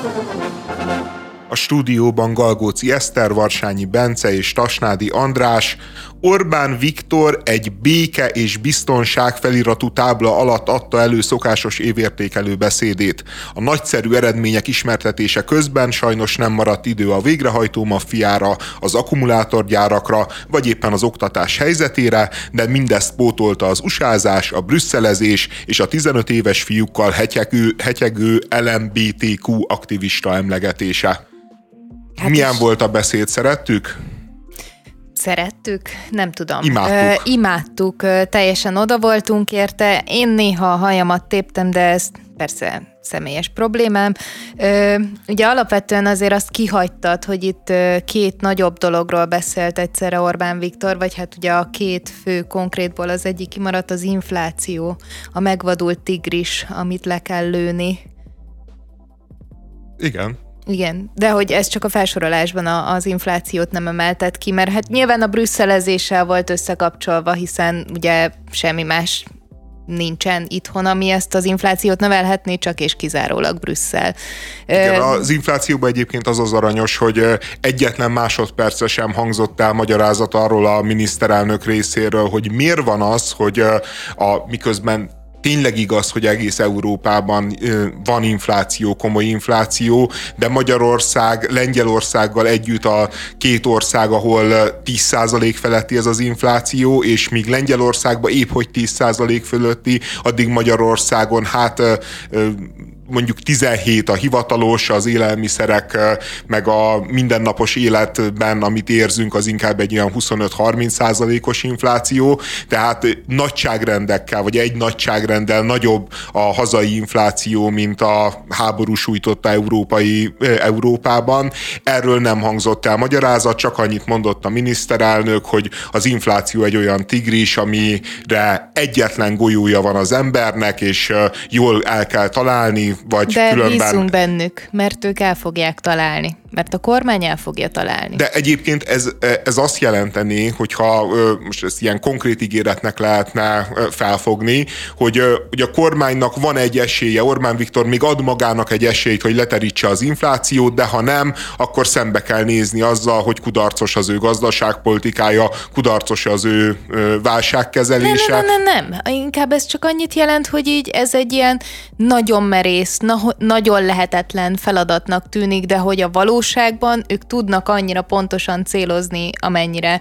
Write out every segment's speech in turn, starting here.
Thank you. A stúdióban Galgóci Eszter, Varsányi Bence és Tasnádi András, Orbán Viktor egy béke és biztonság feliratú tábla alatt adta elő szokásos évértékelő beszédét. A nagyszerű eredmények ismertetése közben sajnos nem maradt idő a végrehajtó maffiára, az akkumulátorgyárakra, vagy éppen az oktatás helyzetére, de mindezt pótolta az usázás, a brüsszelezés és a 15 éves fiúkkal hetyegő, hetyegő LMBTQ aktivista emlegetése. Hát Milyen volt a beszéd, szerettük? Szerettük? Nem tudom. Imádtuk. Ö, imádtuk, teljesen oda voltunk érte. Én néha a hajamat téptem, de ez persze személyes problémám. Ö, ugye alapvetően azért azt kihagytad, hogy itt két nagyobb dologról beszélt egyszerre Orbán Viktor, vagy hát ugye a két fő konkrétból az egyik kimaradt az infláció, a megvadult tigris, amit le kell lőni. Igen, igen, de hogy ez csak a felsorolásban a, az inflációt nem emeltet ki, mert hát nyilván a brüsszelezéssel volt összekapcsolva, hiszen ugye semmi más nincsen itthon, ami ezt az inflációt növelhetné, csak és kizárólag Brüsszel. Igen, az inflációban egyébként az az aranyos, hogy egyetlen másodperce sem hangzott el magyarázat arról a miniszterelnök részéről, hogy miért van az, hogy a, miközben tényleg igaz, hogy egész Európában van infláció, komoly infláció, de Magyarország, Lengyelországgal együtt a két ország, ahol 10% feletti ez az infláció, és míg Lengyelországban épp hogy 10% fölötti, addig Magyarországon hát mondjuk 17 a hivatalos, az élelmiszerek, meg a mindennapos életben, amit érzünk, az inkább egy olyan 25-30 százalékos infláció, tehát nagyságrendekkel, vagy egy nagyságrenddel nagyobb a hazai infláció, mint a háború sújtotta európai, Európában. Erről nem hangzott el magyarázat, csak annyit mondott a miniszterelnök, hogy az infláció egy olyan tigris, amire egyetlen golyója van az embernek, és jól el kell találni, vagy De különben... bízunk bennük, mert ők el fogják találni mert a kormány el fogja találni. De egyébként ez, ez azt jelenteni, hogyha most ezt ilyen konkrét ígéretnek lehetne felfogni, hogy, hogy a kormánynak van egy esélye, Orbán Viktor még ad magának egy esélyt, hogy leterítse az inflációt, de ha nem, akkor szembe kell nézni azzal, hogy kudarcos az ő gazdaságpolitikája, kudarcos az ő válságkezelése. Nem, nem, nem, nem. Inkább ez csak annyit jelent, hogy így ez egy ilyen nagyon merész, na, nagyon lehetetlen feladatnak tűnik, de hogy a való valóságban ők tudnak annyira pontosan célozni, amennyire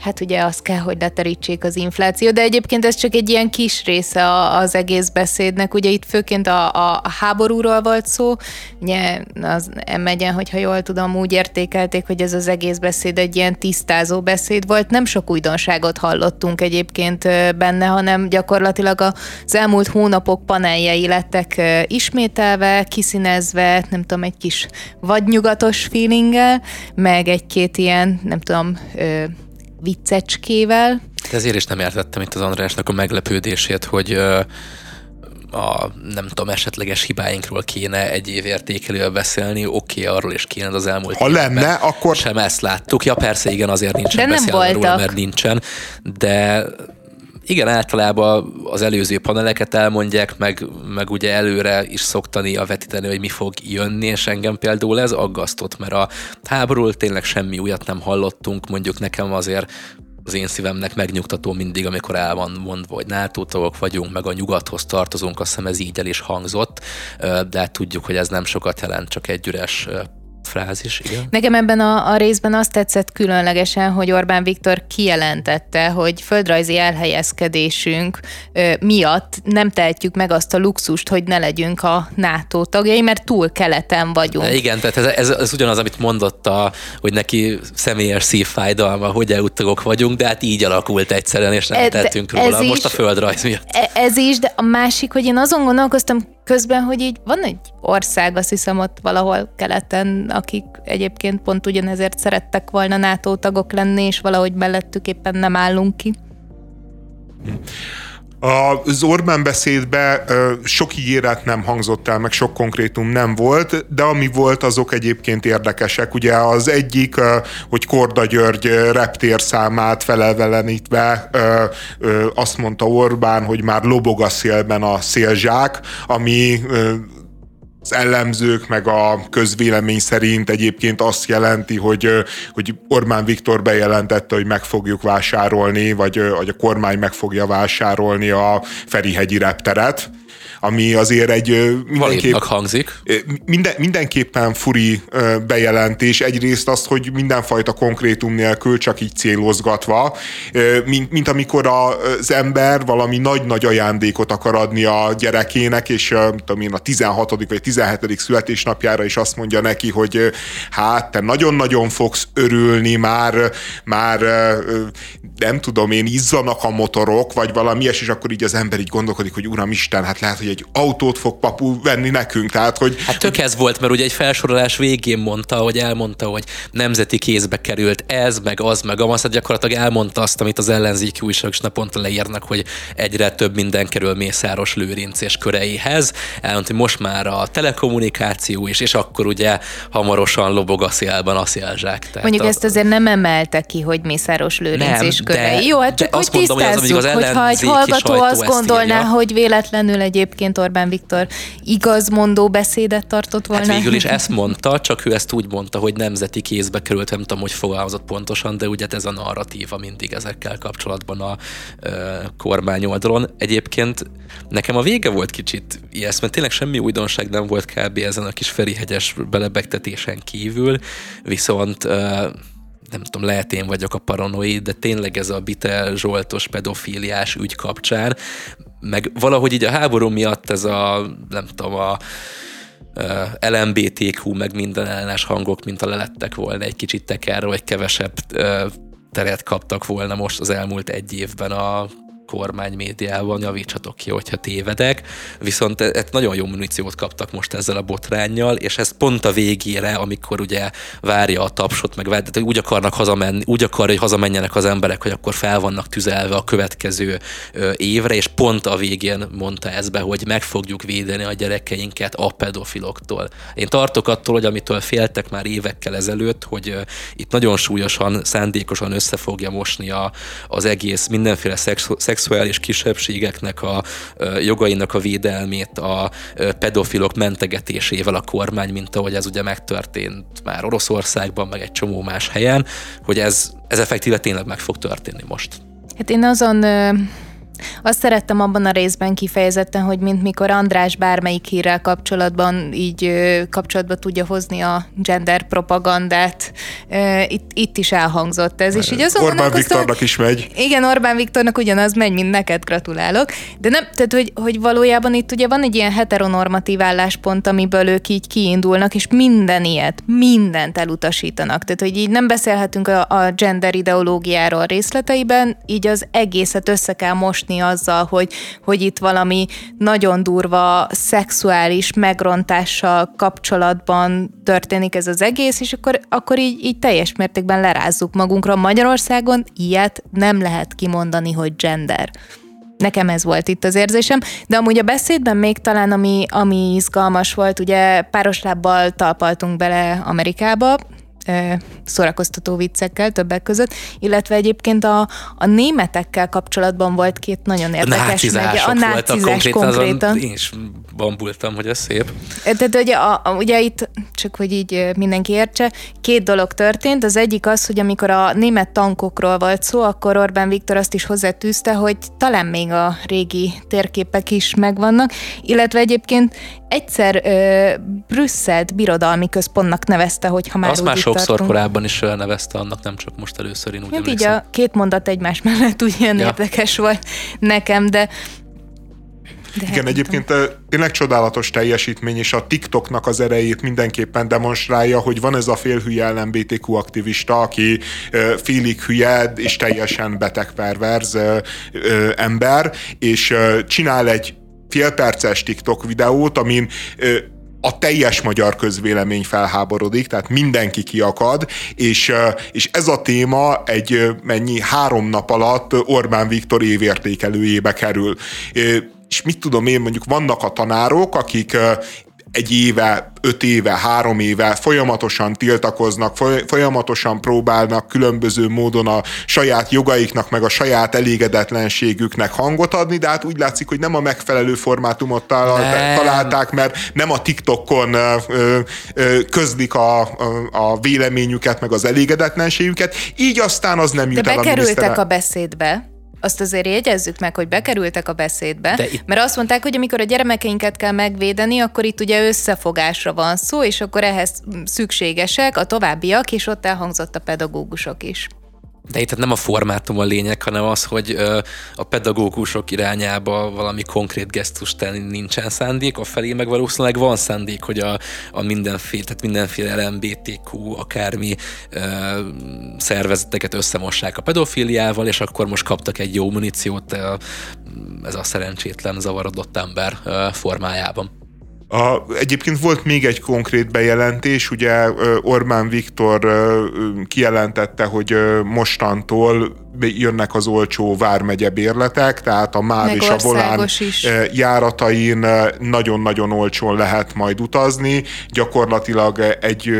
hát ugye az kell, hogy leterítsék az infláció, de egyébként ez csak egy ilyen kis része az egész beszédnek, ugye itt főként a, a, háborúról volt szó, ugye az m hogyha jól tudom, úgy értékelték, hogy ez az egész beszéd egy ilyen tisztázó beszéd volt, nem sok újdonságot hallottunk egyébként benne, hanem gyakorlatilag az elmúlt hónapok paneljei lettek ismételve, kiszínezve, nem tudom, egy kis vadnyugatos feelinggel, meg egy-két ilyen, nem tudom, viccecskével. De ezért is nem értettem itt az Andrásnak a meglepődését, hogy a nem tudom, esetleges hibáinkról kéne egy év értékelővel beszélni, oké, okay, arról is kéne az elmúlt Ha lenne, akkor... Sem ezt láttuk. Ja, persze, igen, azért nincsen de nem voltak. róla, mert nincsen, de igen, általában az előző paneleket elmondják, meg, meg ugye előre is szoktani a vetíteni, hogy mi fog jönni, és engem például ez aggasztott, mert a háborúról tényleg semmi újat nem hallottunk, mondjuk nekem azért az én szívemnek megnyugtató mindig, amikor el van mondva, hogy NATO tagok vagyunk, meg a nyugathoz tartozunk, azt hiszem ez így el is hangzott, de hát tudjuk, hogy ez nem sokat jelent, csak egy üres frázis, igen. Nekem ebben a, a részben azt tetszett különlegesen, hogy Orbán Viktor kijelentette, hogy földrajzi elhelyezkedésünk ö, miatt nem tehetjük meg azt a luxust, hogy ne legyünk a NATO tagjai, mert túl keleten vagyunk. Igen, tehát ez, ez, ez ugyanaz, amit mondott, a, hogy neki személyes szívfájdalma, hogy EU vagyunk, de hát így alakult egyszerűen, és nem e, tettünk róla. Most is, a földrajz miatt. E, ez is, de a másik, hogy én azon gondolkoztam közben, hogy így van egy ország, azt hiszem ott valahol keleten, akik egyébként pont ugyanezért szerettek volna NATO tagok lenni, és valahogy mellettük éppen nem állunk ki. Az Orbán beszédbe sok ígéret nem hangzott el, meg sok konkrétum nem volt, de ami volt, azok egyébként érdekesek. Ugye az egyik, hogy Korda György reptérszámát felelvelenítve azt mondta Orbán, hogy már lobog a szélben a szélzsák, ami az ellenzők, meg a közvélemény szerint egyébként azt jelenti, hogy, hogy Orbán Viktor bejelentette, hogy meg fogjuk vásárolni, vagy, vagy a kormány meg fogja vásárolni a Ferihegyi repteret ami azért egy mindenképp, hangzik. Minden, mindenképpen furi bejelentés. Egyrészt azt, hogy mindenfajta konkrétum nélkül, csak így célozgatva, mint, mint amikor az ember valami nagy-nagy ajándékot akar adni a gyerekének, és tudom én, a 16. vagy 17. születésnapjára is azt mondja neki, hogy hát te nagyon-nagyon fogsz örülni, már, már nem tudom én, izzanak a motorok, vagy valami ilyes, és akkor így az ember így gondolkodik, hogy uram Isten, hát lehet, hogy egy autót fog papu venni nekünk. Tehát, hogy... Hát tök ez volt, mert ugye egy felsorolás végén mondta, hogy elmondta, hogy nemzeti kézbe került ez, meg az, meg amaz, hát gyakorlatilag elmondta azt, amit az ellenzéki újságok is naponta leírnak, hogy egyre több minden kerül Mészáros Lőrinc és köreihez. Elmondta, hogy most már a telekommunikáció is, és akkor ugye hamarosan lobog a szélben a szélzsák. Tehát Mondjuk a... ezt azért nem emelte ki, hogy Mészáros Lőrinc nem, és körei. De, Jó, hát csak hogy tisztázzuk, mondom, hogy az hogyha egy hallgató azt gondolná, írja. hogy véletlenül egyébként Orbán Viktor igazmondó beszédet tartott volna. Hát végül is ezt mondta, csak ő ezt úgy mondta, hogy nemzeti kézbe került, nem tudom, hogy fogalmazott pontosan, de ugye ez a narratíva mindig ezekkel kapcsolatban a ö, kormány oldalon. Egyébként nekem a vége volt kicsit ilyeszt, mert tényleg semmi újdonság nem volt kb. ezen a kis Ferihegyes belebegtetésen kívül, viszont ö, nem tudom, lehet én vagyok a paranoid, de tényleg ez a Bite Zsoltos pedofíliás ügy kapcsán, meg valahogy így a háború miatt ez a, nem tudom, a LMBTQ, meg minden ellenes hangok, mint a lelettek volna egy kicsit tekerre, vagy kevesebb teret kaptak volna most az elmúlt egy évben a kormány médiában, javítsatok ki, hogyha tévedek, viszont et nagyon jó muníciót kaptak most ezzel a botránnyal, és ez pont a végére, amikor ugye várja a tapsot, meg várja, úgy akarnak hazamenni, úgy akar, hogy hazamenjenek az emberek, hogy akkor fel vannak tüzelve a következő évre, és pont a végén mondta ez be, hogy meg fogjuk védeni a gyerekeinket a pedofiloktól. Én tartok attól, hogy amitől féltek már évekkel ezelőtt, hogy itt nagyon súlyosan, szándékosan össze fogja mosni a, az egész mindenféle szex, szexuális kisebbségeknek a jogainak a védelmét a pedofilok mentegetésével a kormány, mint ahogy ez ugye megtörtént már Oroszországban, meg egy csomó más helyen, hogy ez, ez effektíve tényleg meg fog történni most. Hát én azon azt szerettem abban a részben kifejezetten, hogy mint mikor András bármelyik hírrel kapcsolatban így kapcsolatba tudja hozni a gender propagandát, itt, itt is elhangzott ez. És így azon Orbán Viktornak is megy. Igen, Orbán Viktornak ugyanaz megy, mint neked, gratulálok. De nem, tehát hogy, hogy valójában itt ugye van egy ilyen heteronormatív álláspont, amiből ők így kiindulnak, és minden ilyet, mindent elutasítanak. Tehát, hogy így nem beszélhetünk a, a gender ideológiáról részleteiben, így az egészet össze kell most mosni azzal, hogy, hogy itt valami nagyon durva szexuális megrontással kapcsolatban történik ez az egész, és akkor, akkor így, így teljes mértékben lerázzuk magunkra. Magyarországon ilyet nem lehet kimondani, hogy gender. Nekem ez volt itt az érzésem, de amúgy a beszédben még talán, ami, ami izgalmas volt, ugye páros lábbal talpaltunk bele Amerikába, szórakoztató viccekkel többek között, illetve egyébként a, a németekkel kapcsolatban volt két nagyon érdekes a megy. A nácizás konkrétan. konkrétan. Én is bambultam, hogy ez szép. Tehát ugye, a, a, ugye itt, csak hogy így mindenki értse, két dolog történt. Az egyik az, hogy amikor a német tankokról volt szó, akkor Orbán Viktor azt is hozzátűzte, hogy talán még a régi térképek is megvannak, illetve egyébként egyszer ö, Brüsszelt birodalmi központnak nevezte, hogy ha már Azt már sokszor tartunk. korábban is nevezte annak, nem csak most először én úgy hát így a két mondat egymás mellett úgy ilyen ja. érdekes volt nekem, de de Igen, egyébként tényleg csodálatos teljesítmény, és a TikToknak az erejét mindenképpen demonstrálja, hogy van ez a félhülye LMBTQ aktivista, aki félig hülye és teljesen beteg perverz ember, és csinál egy félperces TikTok videót, amin a teljes magyar közvélemény felháborodik, tehát mindenki kiakad, és, és ez a téma egy mennyi három nap alatt Orbán Viktor évértékelőjébe kerül. És mit tudom én, mondjuk vannak a tanárok, akik egy éve, öt éve, három éve folyamatosan tiltakoznak, folyamatosan próbálnak különböző módon a saját jogaiknak, meg a saját elégedetlenségüknek hangot adni, de hát úgy látszik, hogy nem a megfelelő formátumot találták, mert nem a TikTokon közlik a, a, a véleményüket, meg az elégedetlenségüket, így aztán az nem jut de el a bekerültek a beszédbe azt azért jegyezzük meg, hogy bekerültek a beszédbe, De itt... mert azt mondták, hogy amikor a gyermekeinket kell megvédeni, akkor itt ugye összefogásra van szó, és akkor ehhez szükségesek a továbbiak, és ott elhangzott a pedagógusok is. De itt nem a formátum a lényeg, hanem az, hogy a pedagógusok irányába valami konkrét gesztust tenni nincsen szándék, a felé meg valószínűleg van szándék, hogy a, a mindenféle, tehát mindenféle LMBTQ, akármi ö, szervezeteket összemossák a pedofiliával, és akkor most kaptak egy jó muníciót ez a szerencsétlen, zavarodott ember formájában. A, egyébként volt még egy konkrét bejelentés, ugye Orbán Viktor kijelentette, hogy mostantól jönnek az olcsó vármegye bérletek, tehát a MÁV és a Volán is. járatain nagyon-nagyon olcsón lehet majd utazni. Gyakorlatilag egy,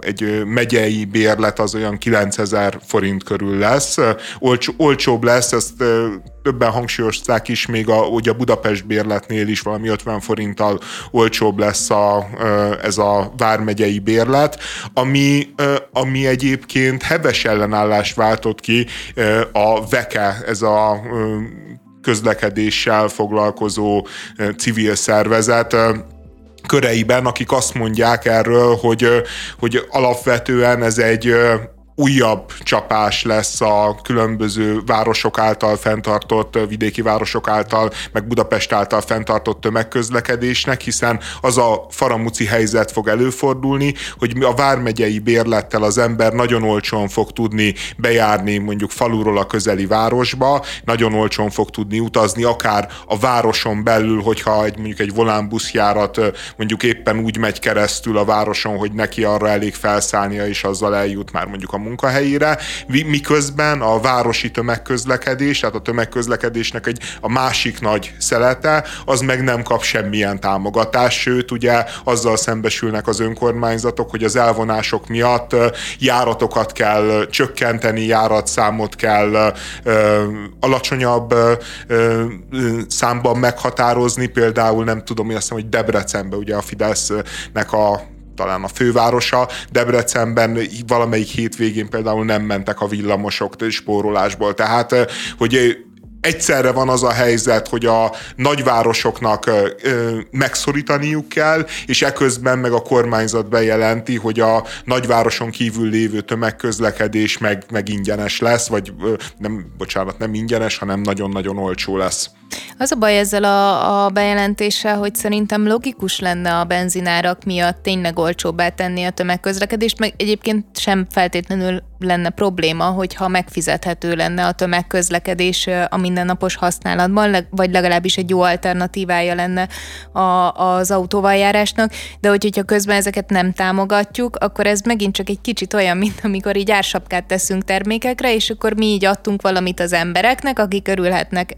egy megyei bérlet az olyan 9000 forint körül lesz. Olcsó, olcsóbb lesz, ezt többen hangsúlyozták is, még a, ugye a Budapest bérletnél is valami 50 forinttal olcsóbb lesz a, ez a vármegyei bérlet, ami, ami egyébként heves ellenállást váltott ki a VEKE, ez a közlekedéssel foglalkozó civil szervezet, köreiben, akik azt mondják erről, hogy, hogy alapvetően ez egy újabb csapás lesz a különböző városok által fenntartott, vidéki városok által, meg Budapest által fenntartott tömegközlekedésnek, hiszen az a faramuci helyzet fog előfordulni, hogy a vármegyei bérlettel az ember nagyon olcsón fog tudni bejárni mondjuk faluról a közeli városba, nagyon olcsón fog tudni utazni, akár a városon belül, hogyha egy, mondjuk egy volánbuszjárat mondjuk éppen úgy megy keresztül a városon, hogy neki arra elég felszállnia, és azzal eljut már mondjuk a munkahelyére, miközben a városi tömegközlekedés, tehát a tömegközlekedésnek egy a másik nagy szelete, az meg nem kap semmilyen támogatást, sőt ugye azzal szembesülnek az önkormányzatok, hogy az elvonások miatt járatokat kell csökkenteni, járatszámot kell ö, alacsonyabb ö, ö, számban meghatározni, például nem tudom, hogy azt hiszem, hogy Debrecenben ugye a Fidesznek a talán a fővárosa, Debrecenben valamelyik hétvégén például nem mentek a villamosok spórolásból. Tehát, hogy egyszerre van az a helyzet, hogy a nagyvárosoknak megszorítaniuk kell, és eközben meg a kormányzat bejelenti, hogy a nagyvároson kívül lévő tömegközlekedés meg, meg ingyenes lesz, vagy ö, nem, bocsánat, nem ingyenes, hanem nagyon-nagyon olcsó lesz. Az a baj ezzel a, a bejelentéssel, hogy szerintem logikus lenne a benzinárak miatt tényleg olcsóbbá tenni a tömegközlekedést, meg egyébként sem feltétlenül lenne probléma, hogyha megfizethető lenne a tömegközlekedés a mindennapos használatban, vagy legalábbis egy jó alternatívája lenne a, az autóval járásnak, de hogy, hogyha közben ezeket nem támogatjuk, akkor ez megint csak egy kicsit olyan, mint amikor így ársapkát teszünk termékekre, és akkor mi így adtunk valamit az embereknek, akik örülhetnek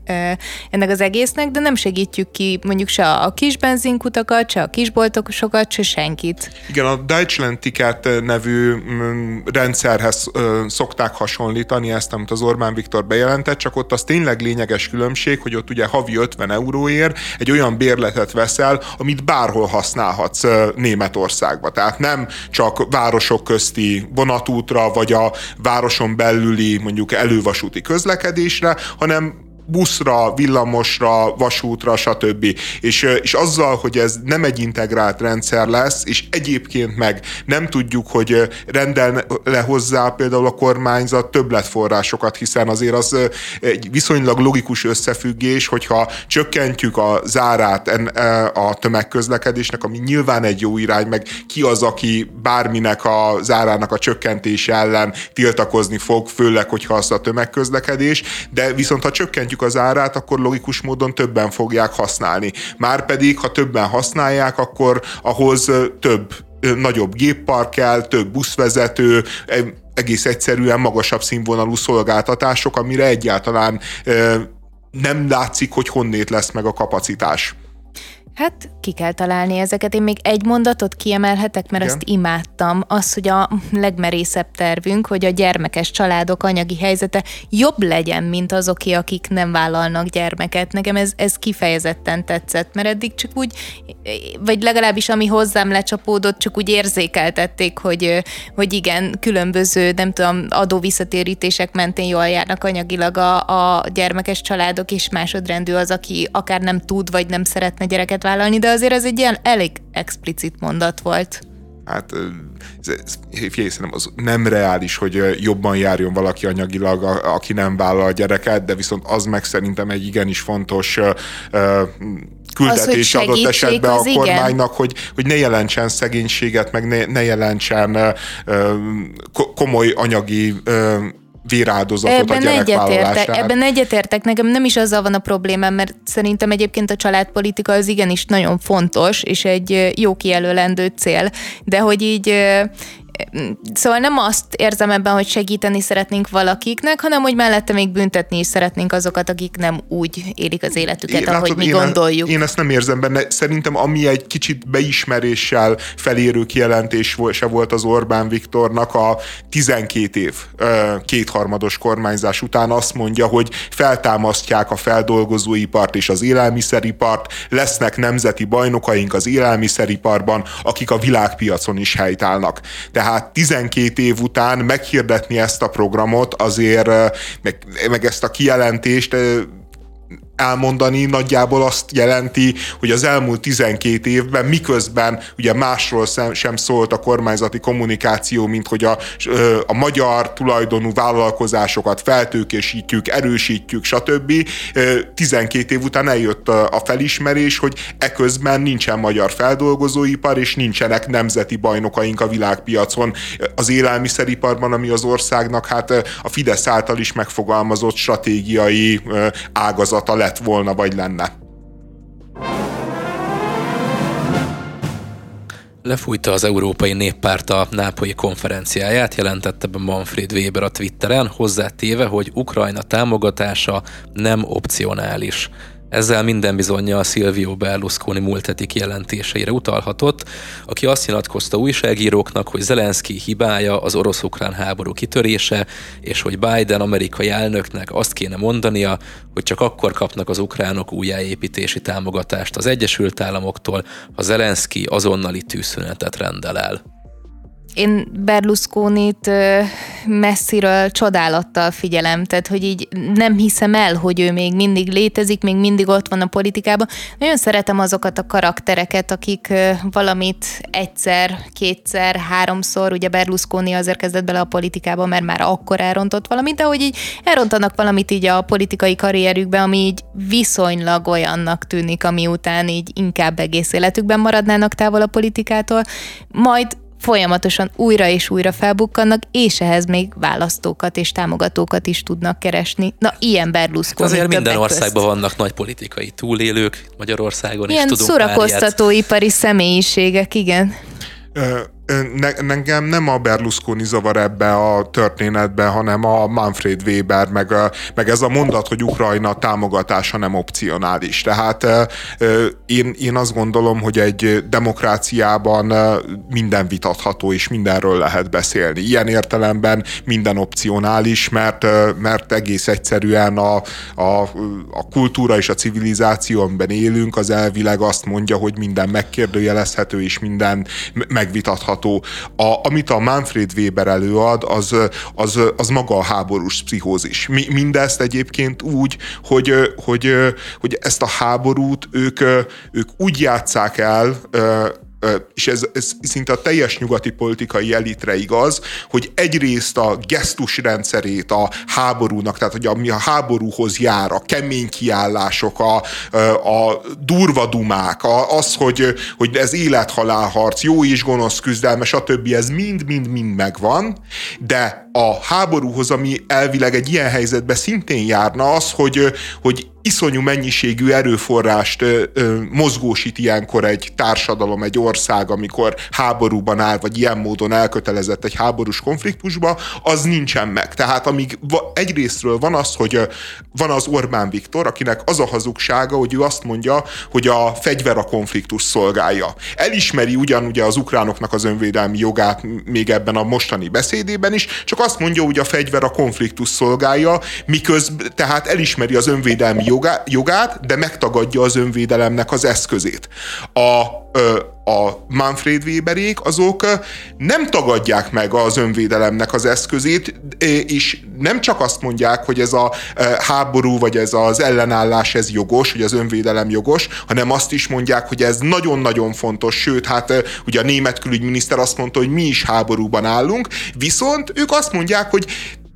ennek az egésznek, de nem segítjük ki mondjuk se a kis benzinkutakat, se a kisboltosokat, se senkit. Igen, a Deutschland Ticket nevű mm, rendszerhez szokták hasonlítani ezt, amit az Orbán Viktor bejelentett, csak ott az tényleg lényeges különbség, hogy ott ugye havi 50 euróért egy olyan bérletet veszel, amit bárhol használhatsz Németországba. Tehát nem csak városok közti vonatútra, vagy a városon belüli mondjuk elővasúti közlekedésre, hanem buszra, villamosra, vasútra, stb. És, és azzal, hogy ez nem egy integrált rendszer lesz, és egyébként meg nem tudjuk, hogy rendel le hozzá például a kormányzat többletforrásokat, hiszen azért az egy viszonylag logikus összefüggés, hogyha csökkentjük a zárát a tömegközlekedésnek, ami nyilván egy jó irány, meg ki az, aki bárminek a zárának a csökkentése ellen tiltakozni fog, főleg, hogyha az a tömegközlekedés, de viszont ha csökkentjük csökkentjük az árát, akkor logikus módon többen fogják használni. Márpedig, ha többen használják, akkor ahhoz több nagyobb géppark kell, több buszvezető, egész egyszerűen magasabb színvonalú szolgáltatások, amire egyáltalán nem látszik, hogy honnét lesz meg a kapacitás. Hát ki kell találni ezeket. Én még egy mondatot kiemelhetek, mert Igen. azt imádtam. Az, hogy a legmerészebb tervünk, hogy a gyermekes családok anyagi helyzete jobb legyen, mint azoké, akik nem vállalnak gyermeket. Nekem ez, ez kifejezetten tetszett, mert eddig csak úgy, vagy legalábbis ami hozzám lecsapódott, csak úgy érzékeltették, hogy, hogy igen, különböző, nem tudom, adóvisszatérítések mentén jól járnak anyagilag a, a gyermekes családok, és másodrendű az, aki akár nem tud, vagy nem szeretne gyereket vállalni, de azért ez egy ilyen elég explicit mondat volt. Hát szerintem az nem reális, hogy jobban járjon valaki anyagilag, aki nem vállal a gyereket, de viszont az meg szerintem egy igenis fontos küldetés az, adott esetben a kormánynak, hogy, hogy ne jelentsen szegénységet, meg ne, ne jelentsen komoly anyagi véráldozatot ebben a gyerekvállalását. Ebben egyetértek, nekem nem is azzal van a problémám, mert szerintem egyébként a családpolitika az igenis nagyon fontos, és egy jó kijelölendő cél, de hogy így Szóval nem azt érzem ebben, hogy segíteni szeretnénk valakiknek, hanem hogy mellette még büntetni is szeretnénk azokat, akik nem úgy élik az életüket, én, ahogy látod, mi én gondoljuk. Én ezt nem érzem benne. Szerintem ami egy kicsit beismeréssel felérő kijelentés se volt az Orbán Viktornak a 12 év kétharmados kormányzás után azt mondja, hogy feltámasztják a feldolgozóipart és az élelmiszeripart, lesznek nemzeti bajnokaink az élelmiszeriparban, akik a világpiacon is helytállnak. Tehát tehát 12 év után meghirdetni ezt a programot azért, meg, meg ezt a kijelentést elmondani nagyjából azt jelenti, hogy az elmúlt 12 évben miközben ugye másról sem szólt a kormányzati kommunikáció, mint hogy a, a magyar tulajdonú vállalkozásokat feltőkésítjük, erősítjük, stb. 12 év után eljött a felismerés, hogy eközben nincsen magyar feldolgozóipar, és nincsenek nemzeti bajnokaink a világpiacon az élelmiszeriparban, ami az országnak hát a Fidesz által is megfogalmazott stratégiai ágazata lett volna, vagy lenne. Lefújta az Európai Néppárt a nápolyi konferenciáját, jelentette be Manfred Weber a Twitteren, hozzátéve, hogy Ukrajna támogatása nem opcionális. Ezzel minden bizonyja a Silvio Berlusconi múlt heti kijelentéseire utalhatott, aki azt nyilatkozta újságíróknak, hogy Zelenszky hibája az orosz-ukrán háború kitörése, és hogy Biden amerikai elnöknek azt kéne mondania, hogy csak akkor kapnak az ukránok újjáépítési támogatást az Egyesült Államoktól, ha Zelenszky azonnali tűzszünetet rendel el én Berlusconit messziről csodálattal figyelem, tehát hogy így nem hiszem el, hogy ő még mindig létezik, még mindig ott van a politikában. Nagyon szeretem azokat a karaktereket, akik valamit egyszer, kétszer, háromszor, ugye Berlusconi azért kezdett bele a politikába, mert már akkor elrontott valamit, de hogy így elrontanak valamit így a politikai karrierükbe, ami így viszonylag olyannak tűnik, ami után így inkább egész életükben maradnának távol a politikától, majd folyamatosan újra és újra felbukkannak, és ehhez még választókat és támogatókat is tudnak keresni. Na, ilyen Berlusconi. Azért minden országban közt. vannak nagy politikai túlélők, Magyarországon Ilyen is tudunk szórakoztatóipari személyiségek, igen. Ne, nekem nem a Berlusconi zavar ebbe a történetbe, hanem a Manfred Weber, meg, meg ez a mondat, hogy Ukrajna támogatása nem opcionális. Tehát én, én azt gondolom, hogy egy demokráciában minden vitatható, és mindenről lehet beszélni. Ilyen értelemben minden opcionális, mert, mert egész egyszerűen a, a, a kultúra és a civilizáció, amiben élünk, az elvileg azt mondja, hogy minden megkérdőjelezhető, és minden megvitatható olvasható. A, amit a Manfred Weber előad, az, az, az maga a háborús pszichózis. Mi, mindezt egyébként úgy, hogy, hogy, hogy ezt a háborút ők, ők úgy játszák el, és ez, ez szinte a teljes nyugati politikai elitre igaz, hogy egyrészt a gesztus rendszerét a háborúnak, tehát hogy ami a háborúhoz jár, a kemény kiállások, a, a durva dumák, az, hogy, hogy ez élethalálharc, jó és gonosz küzdelme, stb. ez mind-mind-mind megvan, de a háborúhoz, ami elvileg egy ilyen helyzetbe szintén járna, az, hogy, hogy iszonyú mennyiségű erőforrást ö, ö, mozgósít ilyenkor egy társadalom, egy ország, amikor háborúban áll, vagy ilyen módon elkötelezett egy háborús konfliktusba, az nincsen meg. Tehát amíg va, egyrésztről van az, hogy van az Orbán Viktor, akinek az a hazugsága, hogy ő azt mondja, hogy a fegyver a konfliktus szolgálja. Elismeri ugyan ugye az ukránoknak az önvédelmi jogát még ebben a mostani beszédében is, csak azt mondja, hogy a fegyver a konfliktus szolgálja, miközben tehát elismeri az önvédelmi jogát, de megtagadja az önvédelemnek az eszközét. A, a Manfred Weberék azok nem tagadják meg az önvédelemnek az eszközét, és nem csak azt mondják, hogy ez a háború, vagy ez az ellenállás, ez jogos, hogy az önvédelem jogos, hanem azt is mondják, hogy ez nagyon-nagyon fontos, sőt, hát ugye a német külügyminiszter azt mondta, hogy mi is háborúban állunk, viszont ők azt mondják, hogy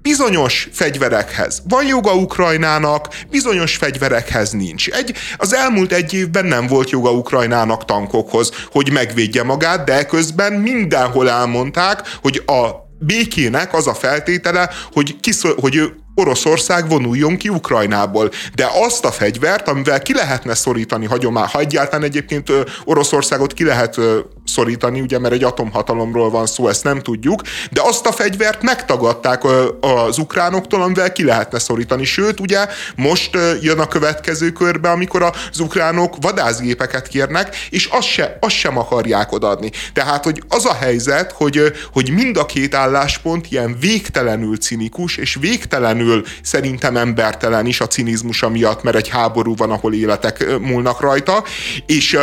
bizonyos fegyverekhez van joga Ukrajnának, bizonyos fegyverekhez nincs. Egy, az elmúlt egy évben nem volt joga Ukrajnának tankokhoz, hogy megvédje magát, de közben mindenhol elmondták, hogy a békének az a feltétele, hogy, kiszol, hogy ő Oroszország vonuljon ki Ukrajnából. De azt a fegyvert, amivel ki lehetne szorítani hagyomány, ha egyáltalán egyébként Oroszországot ki lehet szorítani, ugye, mert egy atomhatalomról van szó, ezt nem tudjuk, de azt a fegyvert megtagadták az ukránoktól, amivel ki lehetne szorítani. Sőt, ugye most jön a következő körbe, amikor az ukránok vadászgépeket kérnek, és azt, se, azt sem akarják odaadni. Tehát, hogy az a helyzet, hogy, hogy mind a két álláspont ilyen végtelenül cinikus, és végtelenül szerintem embertelen is a cinizmusa miatt, mert egy háború van, ahol életek múlnak rajta, és,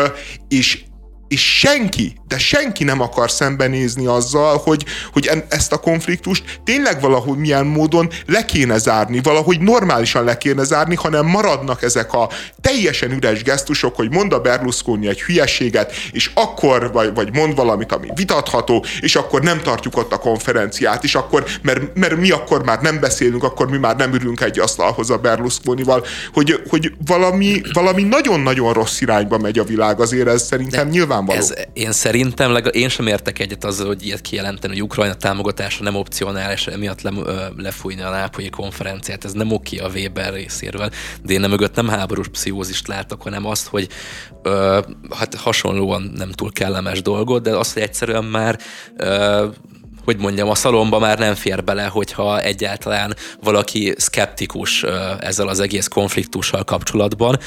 és és senki, de senki nem akar szembenézni azzal, hogy, hogy ezt a konfliktust tényleg valahogy milyen módon le kéne zárni, valahogy normálisan le kéne zárni, hanem maradnak ezek a teljesen üres gesztusok, hogy mond a Berlusconi egy hülyeséget, és akkor, vagy, vagy mond valamit, ami vitatható, és akkor nem tartjuk ott a konferenciát, és akkor, mert, mert mi akkor már nem beszélünk, akkor mi már nem ülünk egy asztalhoz a Berlusconival, hogy, hogy valami, valami nagyon-nagyon rossz irányba megy a világ, azért ez szerintem nyilván nyilvánvaló. Ez, én szerintem, legalább én sem értek egyet azzal, hogy ilyet kijelenteni, hogy Ukrajna támogatása nem opcionális, emiatt le, lefújni a nápolyi konferenciát. Ez nem oké a Weber részéről, de én nem mögött nem háborús pszichózist látok, hanem azt, hogy ö, hát hasonlóan nem túl kellemes dolgot, de azt, hogy egyszerűen már ö, hogy mondjam, a szalomba már nem fér bele, hogyha egyáltalán valaki szkeptikus ezzel az egész konfliktussal kapcsolatban,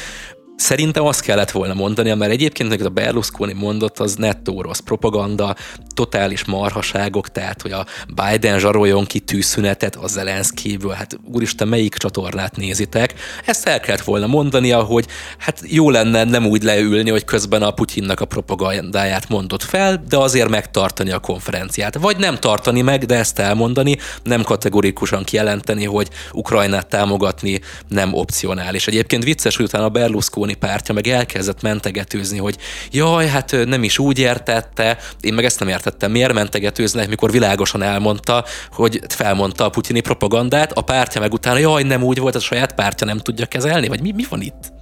Szerintem azt kellett volna mondani, mert egyébként a Berlusconi mondott, az nettó rossz propaganda, totális marhaságok, tehát hogy a Biden zsaroljon ki tűzszünetet a Zelenszkiből, hát úristen, melyik csatornát nézitek? Ezt el kellett volna mondania, hogy hát jó lenne nem úgy leülni, hogy közben a Putyinnak a propagandáját mondott fel, de azért megtartani a konferenciát. Vagy nem tartani meg, de ezt elmondani, nem kategorikusan kijelenteni, hogy Ukrajnát támogatni nem opcionális. Egyébként vicces, hogy utána a Berlusconi Berlusconi pártja meg elkezdett mentegetőzni, hogy jaj, hát nem is úgy értette, én meg ezt nem értettem, miért mentegetőznek, mikor világosan elmondta, hogy felmondta a putyini propagandát, a pártja meg utána, jaj, nem úgy volt, a saját pártja nem tudja kezelni, vagy mi, mi van itt?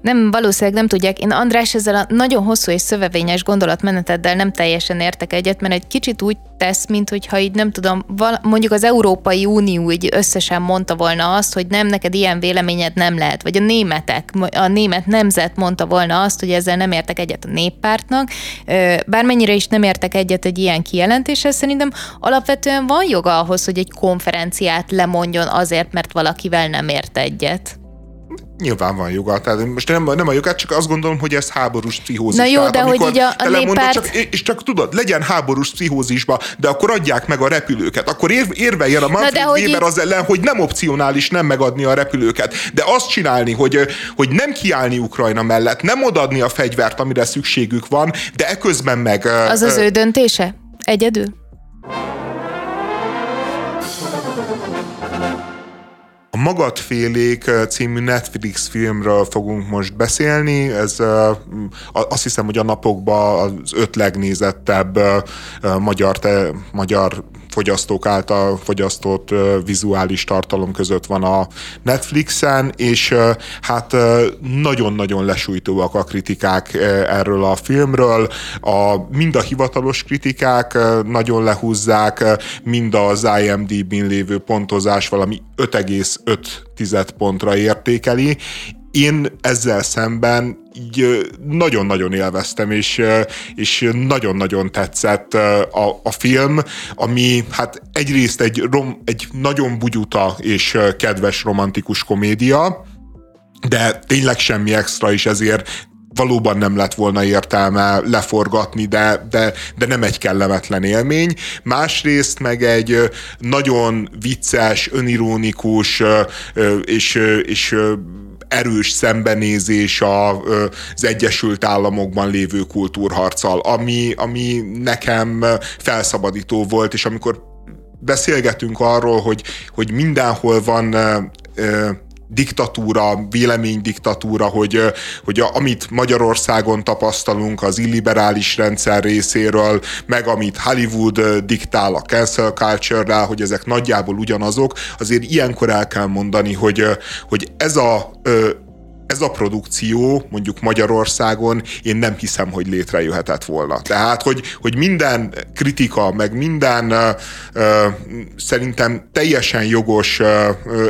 Nem, valószínűleg nem tudják. Én András ezzel a nagyon hosszú és szövevényes gondolatmeneteddel nem teljesen értek egyet, mert egy kicsit úgy tesz, mint hogyha így nem tudom, val- mondjuk az Európai Unió így összesen mondta volna azt, hogy nem, neked ilyen véleményed nem lehet, vagy a németek, a német nemzet mondta volna azt, hogy ezzel nem értek egyet a néppártnak. Bármennyire is nem értek egyet egy ilyen kijelentéssel, szerintem alapvetően van joga ahhoz, hogy egy konferenciát lemondjon azért, mert valakivel nem ért egyet. Nyilván van joga. Tehát most nem, nem a jogát, csak azt gondolom, hogy ez háborús pszichózis. Na jó, Tehát, de hogy így a, a néppárt... csak, És csak tudod, legyen háborús pszichózisba, de akkor adják meg a repülőket. Akkor ér, érveljen a Manfred Weber így... az ellen, hogy nem opcionális nem megadni a repülőket. De azt csinálni, hogy, hogy nem kiállni Ukrajna mellett, nem odadni a fegyvert, amire szükségük van, de eközben meg... Az az ő döntése? Egyedül? A Magadfélék című Netflix filmről fogunk most beszélni. Ez azt hiszem, hogy a napokban az öt legnézettebb magyar, te, magyar fogyasztók által fogyasztott vizuális tartalom között van a Netflixen, és hát nagyon-nagyon lesújtóak a kritikák erről a filmről. A, mind a hivatalos kritikák nagyon lehúzzák, mind az IMDb-n lévő pontozás valami 5,5 pontra értékeli, én ezzel szemben így nagyon-nagyon élveztem, és, és nagyon-nagyon tetszett a, a film, ami hát egyrészt egy, rom, egy nagyon bugyuta és kedves romantikus komédia, de tényleg semmi extra, és ezért valóban nem lett volna értelme leforgatni, de, de, de nem egy kellemetlen élmény. Másrészt meg egy nagyon vicces, önironikus és, és erős szembenézés az Egyesült Államokban lévő kultúrharccal, ami, ami nekem felszabadító volt, és amikor beszélgetünk arról, hogy, hogy mindenhol van diktatúra, véleménydiktatúra, hogy, hogy a, amit Magyarországon tapasztalunk az illiberális rendszer részéről, meg amit Hollywood diktál a cancel culture hogy ezek nagyjából ugyanazok, azért ilyenkor el kell mondani, hogy, hogy ez a ez a produkció mondjuk Magyarországon én nem hiszem, hogy létrejöhetett volna. Tehát, hogy, hogy minden kritika, meg minden uh, szerintem teljesen jogos uh,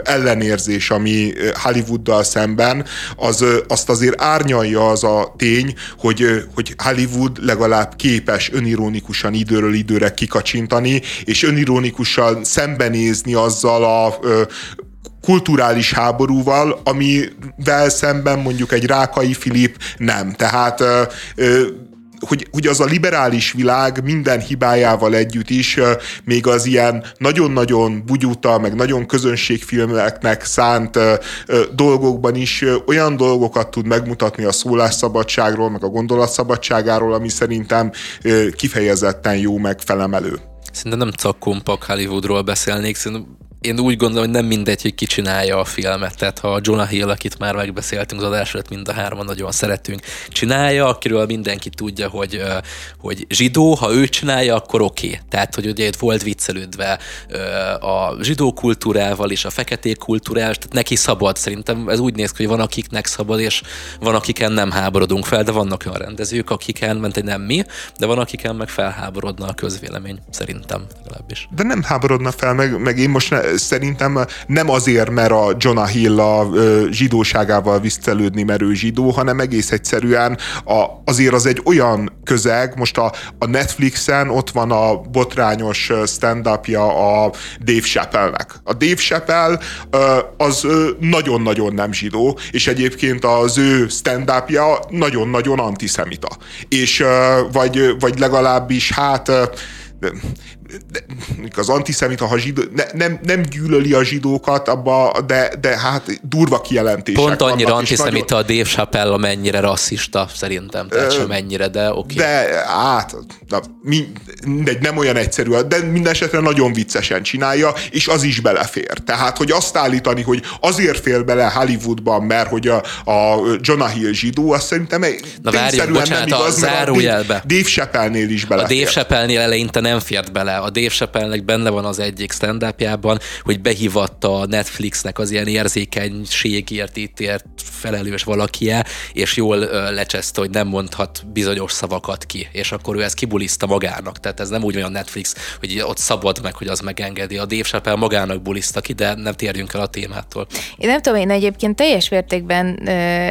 ellenérzés, ami Hollywooddal szemben, az, azt azért árnyalja az a tény, hogy, hogy Hollywood legalább képes önironikusan időről időre kikacsintani, és önironikusan szembenézni azzal a kulturális háborúval, amivel szemben mondjuk egy Rákai Filip nem. Tehát hogy, hogy az a liberális világ minden hibájával együtt is, még az ilyen nagyon-nagyon bugyuta, meg nagyon közönségfilmeknek szánt dolgokban is olyan dolgokat tud megmutatni a szólásszabadságról, meg a gondolatszabadságáról, ami szerintem kifejezetten jó, meg felemelő. Szerintem nem csak kompak Hollywoodról beszélnék, szerintem én úgy gondolom, hogy nem mindegy, hogy ki csinálja a filmet. Tehát ha Jonah Hill, akit már megbeszéltünk az adás előtt, mind a hárman nagyon szeretünk, csinálja, akiről mindenki tudja, hogy, hogy zsidó, ha ő csinálja, akkor oké. Okay. Tehát, hogy ugye itt volt viccelődve a zsidó kultúrával és a feketék kultúrával, tehát neki szabad. Szerintem ez úgy néz ki, hogy van akiknek szabad, és van akiken nem háborodunk fel, de vannak olyan rendezők, akiken, ment egy nem mi, de van akiken meg felháborodna a közvélemény, szerintem legalábbis. De nem háborodna fel, meg, meg én most ne, szerintem nem azért, mert a Jonah Hill a zsidóságával visszelődni merő zsidó, hanem egész egyszerűen a, azért az egy olyan közeg, most a, a Netflixen ott van a botrányos stand-upja a Dave Chappelle-nek. A Dave Chappelle az nagyon-nagyon nem zsidó, és egyébként az ő stand-upja nagyon-nagyon antiszemita. És vagy, vagy legalábbis hát az antiszemita, ha zsidó, ne, nem, nem gyűlöli a zsidókat, abba, de, de hát durva kijelentések Pont annyira antiszemita nagyon... a Dave Chappelle, amennyire rasszista szerintem, tehát sem ennyire, de oké. Okay. De hát, na, mindegy, nem olyan egyszerű, de minden esetre nagyon viccesen csinálja, és az is belefér. Tehát, hogy azt állítani, hogy azért fél bele Hollywoodban, mert hogy a, a Jonah Hill zsidó, azt szerintem Na várjunk, bocsánat, nem igaz, a zárójelbe. Dave Chappelle-nél is belefér. A Dave Chappelle-nél eleinte nem fért bele a Dave chappelle benne van az egyik stand hogy behívatta a Netflixnek az ilyen érzékenységért ért felelős valakie, és jól lecseszte, hogy nem mondhat bizonyos szavakat ki, és akkor ő ezt kibuliszta magának. Tehát ez nem úgy olyan Netflix, hogy ott szabad meg, hogy az megengedi. A Dave Chappelle magának buliszta ki, de nem térjünk el a témától. Én nem tudom, én egyébként teljes mértékben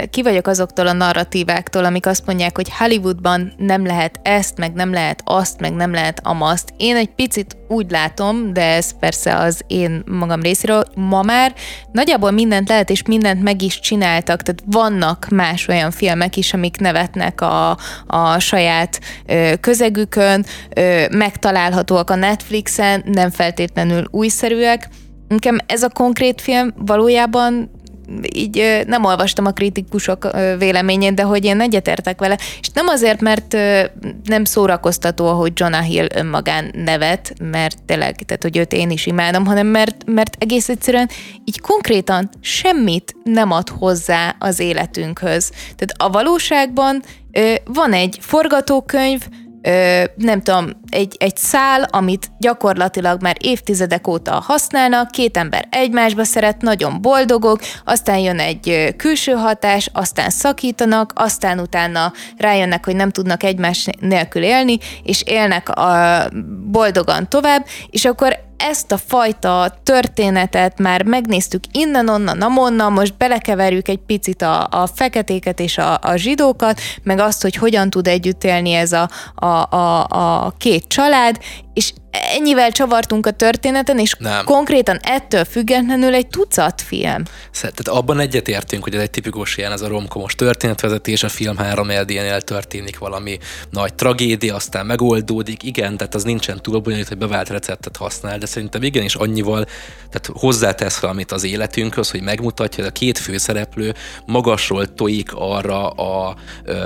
ki vagyok azoktól a narratíváktól, amik azt mondják, hogy Hollywoodban nem lehet ezt, meg nem lehet azt, meg nem lehet amazt. Én egy picit úgy látom, de ez persze az én magam részéről, ma már nagyjából mindent lehet, és mindent meg is csináltak, tehát vannak más olyan filmek is, amik nevetnek a, a saját ö, közegükön, ö, megtalálhatóak a Netflixen, nem feltétlenül újszerűek. Nekem ez a konkrét film valójában így nem olvastam a kritikusok véleményét, de hogy én egyetértek vele, és nem azért, mert nem szórakoztató, hogy Jonah Hill önmagán nevet, mert tényleg, tehát hogy őt én is imádom, hanem mert, mert egész egyszerűen így konkrétan semmit nem ad hozzá az életünkhöz. Tehát a valóságban van egy forgatókönyv, nem tudom, egy, egy szál, amit gyakorlatilag már évtizedek óta használnak, két ember egymásba szeret, nagyon boldogok, aztán jön egy külső hatás, aztán szakítanak, aztán utána rájönnek, hogy nem tudnak egymás nélkül élni, és élnek a, boldogan tovább, és akkor ezt a fajta történetet már megnéztük innen-onnan, amonnan, most belekeverjük egy picit a, a feketéket és a, a zsidókat, meg azt, hogy hogyan tud együtt élni ez a, a, a, a két család, és ennyivel csavartunk a történeten, és nem. konkrétan ettől függetlenül egy tucat film. Tehát abban egyetértünk, hogy ez egy tipikus ilyen, ez a romkomos történetvezetés, a film három eldénél történik valami nagy tragédia, aztán megoldódik, igen, tehát az nincsen túl bonyolult, hogy bevált receptet használ, de szerintem igenis annyival tehát hozzátesz valamit az életünkhöz, hogy megmutatja, hogy a két főszereplő magasról tojik arra a,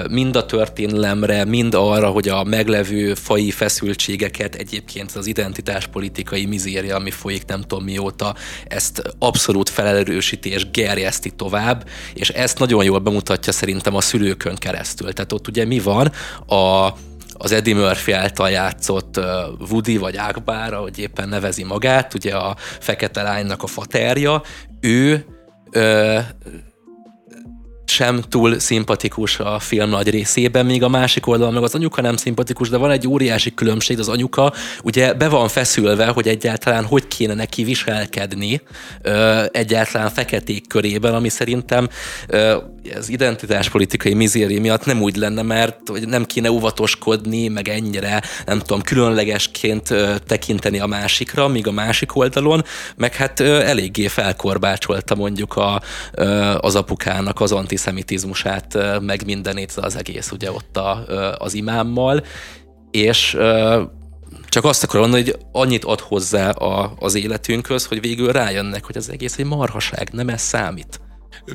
mind a történelemre, mind arra, hogy a meglevő fai feszültségeket egyébként az identitáspolitikai mizéria, ami folyik nem tudom mióta, ezt abszolút felerősíti és gerjeszti tovább, és ezt nagyon jól bemutatja szerintem a szülőkön keresztül. Tehát ott ugye mi van? A, az Eddie Murphy által játszott Woody vagy Akbar, ahogy éppen nevezi magát, ugye a fekete lánynak a faterja, ő ö, sem túl szimpatikus a film nagy részében, míg a másik oldalon meg az anyuka nem szimpatikus, de van egy óriási különbség, az anyuka ugye be van feszülve, hogy egyáltalán hogy kéne neki viselkedni ö, egyáltalán feketék körében, ami szerintem ö, az identitáspolitikai mizéri miatt nem úgy lenne, mert hogy nem kéne óvatoskodni, meg ennyire, nem tudom, különlegesként tekinteni a másikra, míg a másik oldalon, meg hát eléggé felkorbácsolta mondjuk a, az apukának az anti antiszemitizmusát, meg mindenét az egész ugye ott a, az imámmal, és csak azt akarom mondani, hogy annyit ad hozzá a, az életünkhöz, hogy végül rájönnek, hogy az egész egy marhaság, nem ez számít.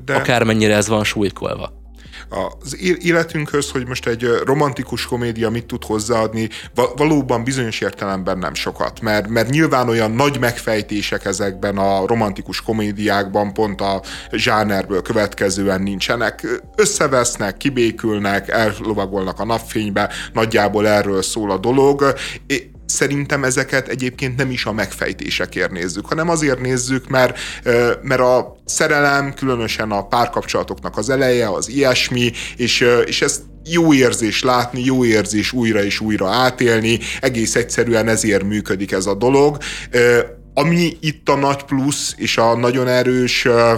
De... Akármennyire ez van súlykolva az életünkhöz, hogy most egy romantikus komédia mit tud hozzáadni, valóban bizonyos értelemben nem sokat, mert, mert nyilván olyan nagy megfejtések ezekben a romantikus komédiákban pont a zsánerből következően nincsenek. Összevesznek, kibékülnek, ellovagolnak a napfénybe, nagyjából erről szól a dolog szerintem ezeket egyébként nem is a megfejtésekért nézzük, hanem azért nézzük, mert, mert a szerelem, különösen a párkapcsolatoknak az eleje, az ilyesmi, és, és ezt jó érzés látni, jó érzés újra és újra átélni, egész egyszerűen ezért működik ez a dolog ami itt a nagy plusz és a nagyon erős ö,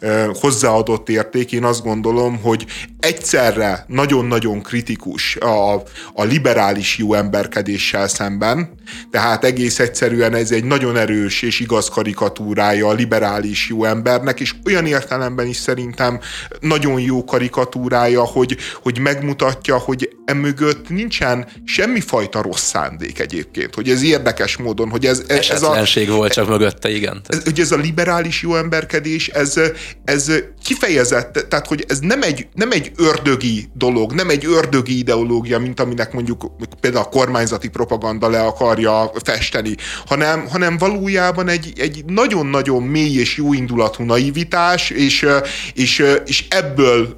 ö, hozzáadott érték, én azt gondolom, hogy egyszerre nagyon-nagyon kritikus a, a liberális jó emberkedéssel szemben, tehát egész egyszerűen ez egy nagyon erős és igaz karikatúrája a liberális jó embernek, és olyan értelemben is szerintem nagyon jó karikatúrája, hogy, hogy megmutatja, hogy emögött nincsen semmifajta rossz szándék egyébként, hogy ez érdekes módon, hogy ez, ez, ez a volt csak mögötte, igen. Ez, hogy ez a liberális jó emberkedés, ez, ez kifejezett, tehát hogy ez nem egy, nem egy ördögi dolog, nem egy ördögi ideológia, mint aminek mondjuk például a kormányzati propaganda le akarja festeni, hanem, hanem valójában egy, egy nagyon-nagyon mély és jó indulatú naivitás, és, és, és ebből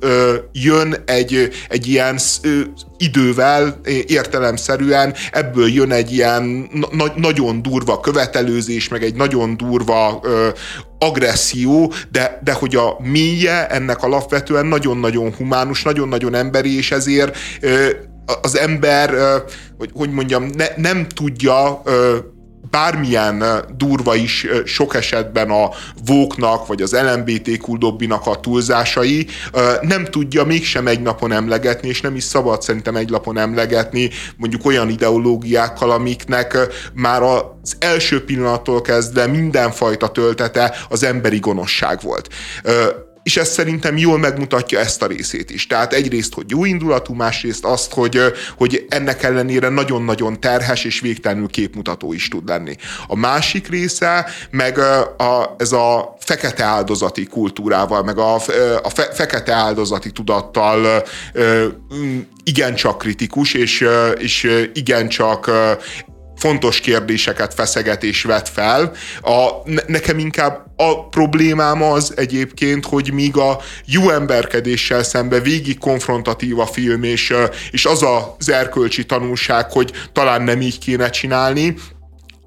jön egy, egy ilyen idővel értelemszerűen ebből jön egy ilyen na- nagyon durva követelőzés, meg egy nagyon durva ö, agresszió, de, de hogy a mélye ennek alapvetően nagyon-nagyon humánus, nagyon-nagyon emberi, és ezért ö, az ember, ö, hogy, hogy mondjam, ne, nem tudja ö, bármilyen durva is sok esetben a vóknak, vagy az LMBTQ dobbinak a túlzásai, nem tudja mégsem egy napon emlegetni, és nem is szabad szerintem egy napon emlegetni mondjuk olyan ideológiákkal, amiknek már az első pillanattól kezdve mindenfajta töltete az emberi gonoszság volt és ez szerintem jól megmutatja ezt a részét is. Tehát egyrészt, hogy jó indulatú, másrészt azt, hogy, hogy ennek ellenére nagyon-nagyon terhes és végtelenül képmutató is tud lenni. A másik része meg a, ez a fekete áldozati kultúrával, meg a, a fe, fekete áldozati tudattal igencsak kritikus, és, és igencsak fontos kérdéseket feszeget és vet fel. A, nekem inkább a problémám az egyébként, hogy míg a jó emberkedéssel szembe végig konfrontatív a film, és, és az az erkölcsi tanulság, hogy talán nem így kéne csinálni,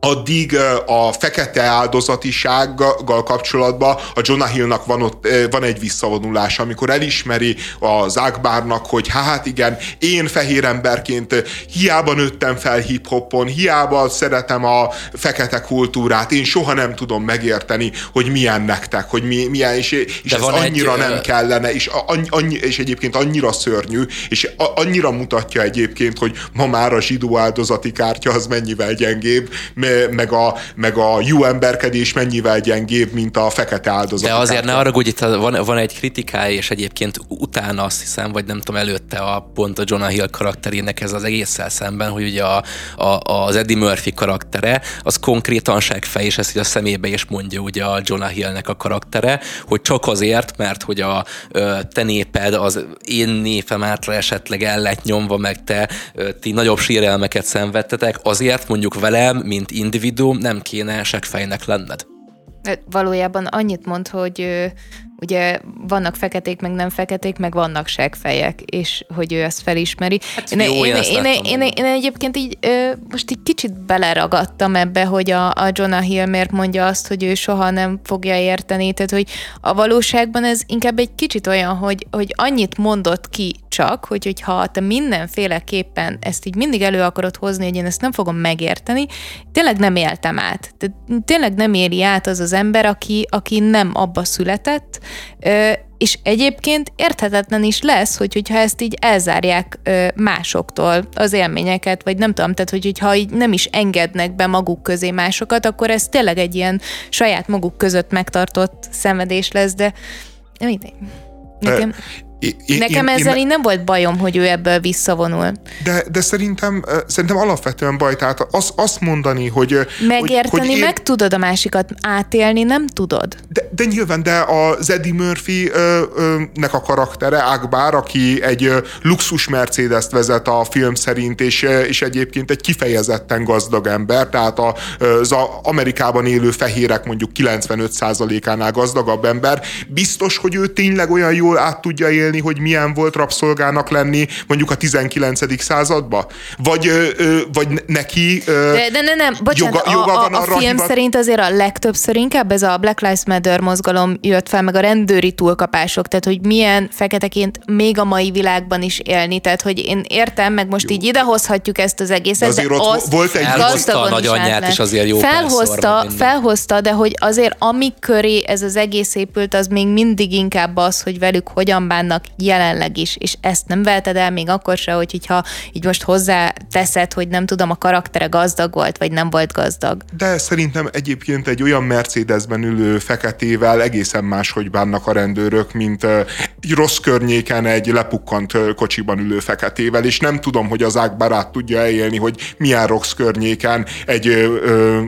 addig a fekete áldozatisággal kapcsolatban a Jonah Hillnak van, ott, van egy visszavonulása, amikor elismeri az Akbarnak, hogy hát igen, én fehér emberként hiába nőttem fel hip-hopon, hiába szeretem a fekete kultúrát, én soha nem tudom megérteni, hogy milyen nektek, hogy mi, milyen, és, és ez annyira egy, nem kellene, és, annyi, és egyébként annyira szörnyű, és annyira mutatja egyébként, hogy ma már a zsidó áldozati kártya az mennyivel gyengébb, meg a, meg a jó emberkedés mennyivel gyengébb, mint a fekete áldozat. De azért ne arra, hogy itt van, van egy kritikája, és egyébként utána azt hiszem, vagy nem tudom, előtte a pont a Jonah Hill karakterének ez az egésszel szemben, hogy ugye a, a, az Eddie Murphy karaktere, az konkrétan segfej, és ezt a szemébe is mondja ugye a Jonah Hillnek a karaktere, hogy csak azért, mert hogy a te néped az én népem által esetleg el lett nyomva, meg te ti nagyobb sírelmeket szenvedtetek, azért mondjuk velem, mint individuum nem kéne segfejnek lenned. Valójában annyit mond, hogy ugye vannak feketék, meg nem feketék, meg vannak segfejek, és hogy ő ezt felismeri. Hát én, jó, én, én, én, én, én, én egyébként így most egy kicsit beleragadtam ebbe, hogy a, a Jonah Hill miért mondja azt, hogy ő soha nem fogja érteni, tehát hogy a valóságban ez inkább egy kicsit olyan, hogy, hogy annyit mondott ki csak, hogy, hogyha te mindenféleképpen ezt így mindig elő akarod hozni, hogy én ezt nem fogom megérteni, tényleg nem éltem át. Tehát tényleg nem éli át az az ember, aki, aki nem abba született, és egyébként érthetetlen is lesz, hogy, hogyha ezt így elzárják másoktól az élményeket, vagy nem tudom, tehát hogy, hogyha így nem is engednek be maguk közé másokat, akkor ez tényleg egy ilyen saját maguk között megtartott szenvedés lesz, de mindegy. Nekem... Én, Nekem én, ezzel én, így nem volt bajom, hogy ő ebből visszavonul. De, de szerintem, szerintem alapvetően baj, tehát az, azt mondani, hogy... Megérteni, hogy, hogy én, meg tudod a másikat, átélni nem tudod. De, de nyilván, de az Eddie Murphy-nek a karaktere, Akbar, aki egy luxus Mercedes-t vezet a film szerint, és, és egyébként egy kifejezetten gazdag ember, tehát az Amerikában élő fehérek mondjuk 95%-ánál gazdagabb ember, biztos, hogy ő tényleg olyan jól át tudja élni élni, hogy milyen volt rabszolgának lenni mondjuk a 19. században? Vagy, ö, vagy neki ö, de, de ne, nem, bocsánat, joga, joga a, van a, a film hivat... szerint azért a legtöbbször inkább ez a Black Lives Matter mozgalom jött fel, meg a rendőri túlkapások, tehát hogy milyen feketeként még a mai világban is élni, tehát hogy én értem, meg most jó. így idehozhatjuk ezt az egészet, de, azért de ott volt egy felhozta a nagyanyját is azért jó felhozta, felhozta, de hogy azért ami köré ez az egész épült, az még mindig inkább az, hogy velük hogyan bánnak vannak jelenleg is, és ezt nem veheted el még akkor se, hogy ha így most hozzá teszed, hogy nem tudom, a karaktere gazdag volt, vagy nem volt gazdag. De szerintem egyébként egy olyan Mercedesben ülő feketével egészen máshogy bánnak a rendőrök, mint egy rossz környéken egy lepukkant kocsiban ülő feketével, és nem tudom, hogy az ágbarát tudja elélni, hogy milyen rossz környéken egy ö, ö,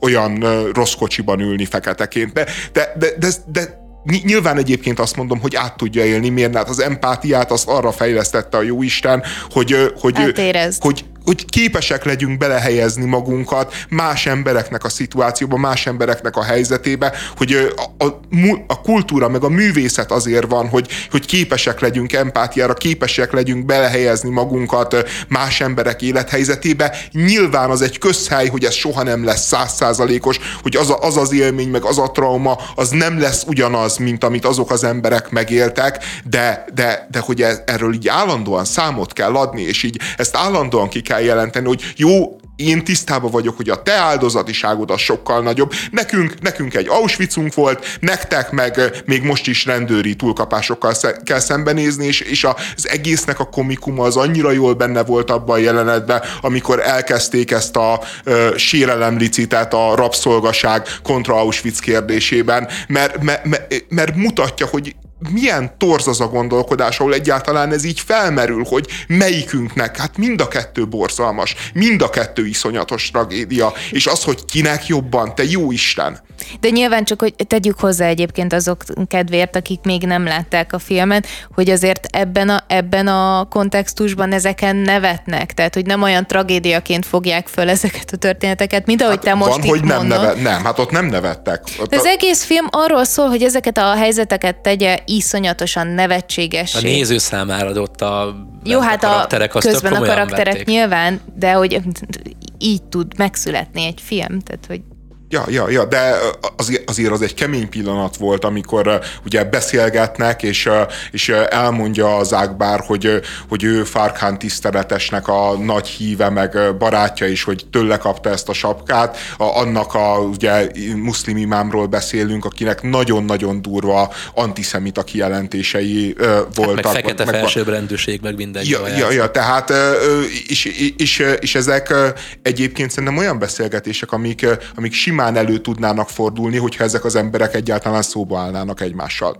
olyan rossz kocsiban ülni feketeként. De, de, de, de, de Nyilván egyébként azt mondom, hogy át tudja élni, miért? Hát az empátiát azt arra fejlesztette a jóisten, hogy, hogy, hogy, hogy képesek legyünk belehelyezni magunkat más embereknek a szituációba, más embereknek a helyzetébe, hogy a, a, a kultúra meg a művészet azért van, hogy, hogy képesek legyünk empátiára, képesek legyünk belehelyezni magunkat más emberek élethelyzetébe. Nyilván az egy közhely, hogy ez soha nem lesz százszázalékos, hogy az, a, az az élmény, meg az a trauma, az nem lesz ugyanaz, mint amit azok az emberek megéltek, de, de, de hogy ez, erről így állandóan számot kell adni, és így ezt állandóan ki kell kell jelenteni, hogy jó, én tisztában vagyok, hogy a te áldozatiságod az sokkal nagyobb. Nekünk, nekünk egy Auschwitzunk volt, nektek meg még most is rendőri túlkapásokkal kell szembenézni, és, és az egésznek a komikuma az annyira jól benne volt abban a jelenetben, amikor elkezdték ezt a ö, sérelemlicitet a rabszolgaság kontra Auschwitz kérdésében, mert, mert, mert, mert mutatja, hogy milyen torz az a gondolkodás, ahol egyáltalán ez így felmerül, hogy melyikünknek, hát mind a kettő borzalmas, mind a kettő iszonyatos tragédia, és az, hogy kinek jobban, te jó Isten. De nyilván csak, hogy tegyük hozzá egyébként azok kedvéért, akik még nem látták a filmet, hogy azért ebben a, ebben a kontextusban ezeken nevetnek. Tehát, hogy nem olyan tragédiaként fogják föl ezeket a történeteket, mint ahogy hát te most van, itt hogy nem, mondod. neve, nem, hát ott nem nevettek. Ott De az a, egész film arról szól, hogy ezeket a helyzeteket tegye iszonyatosan nevetségessé. A néző számára adott a, Jó, hát a, karakterek, azt közben a karakterek vették. nyilván, de hogy így tud megszületni egy film, tehát hogy Ja, ja, ja, de azért, azért az egy kemény pillanat volt, amikor ugye beszélgetnek, és, és elmondja az Ákbár, hogy, hogy ő Farkán tiszteletesnek a nagy híve, meg barátja is, hogy tőle kapta ezt a sapkát. A, annak a ugye muszlim imámról beszélünk, akinek nagyon-nagyon durva antiszemita kijelentései voltak. Hát Meg fekete meg, felsőbbrendűség, meg minden. Ja, ja, ja, tehát ö, és, és, és ezek egyébként szerintem olyan beszélgetések, amik, amik simán elő tudnának fordulni, hogyha ezek az emberek egyáltalán szóba állnának egymással.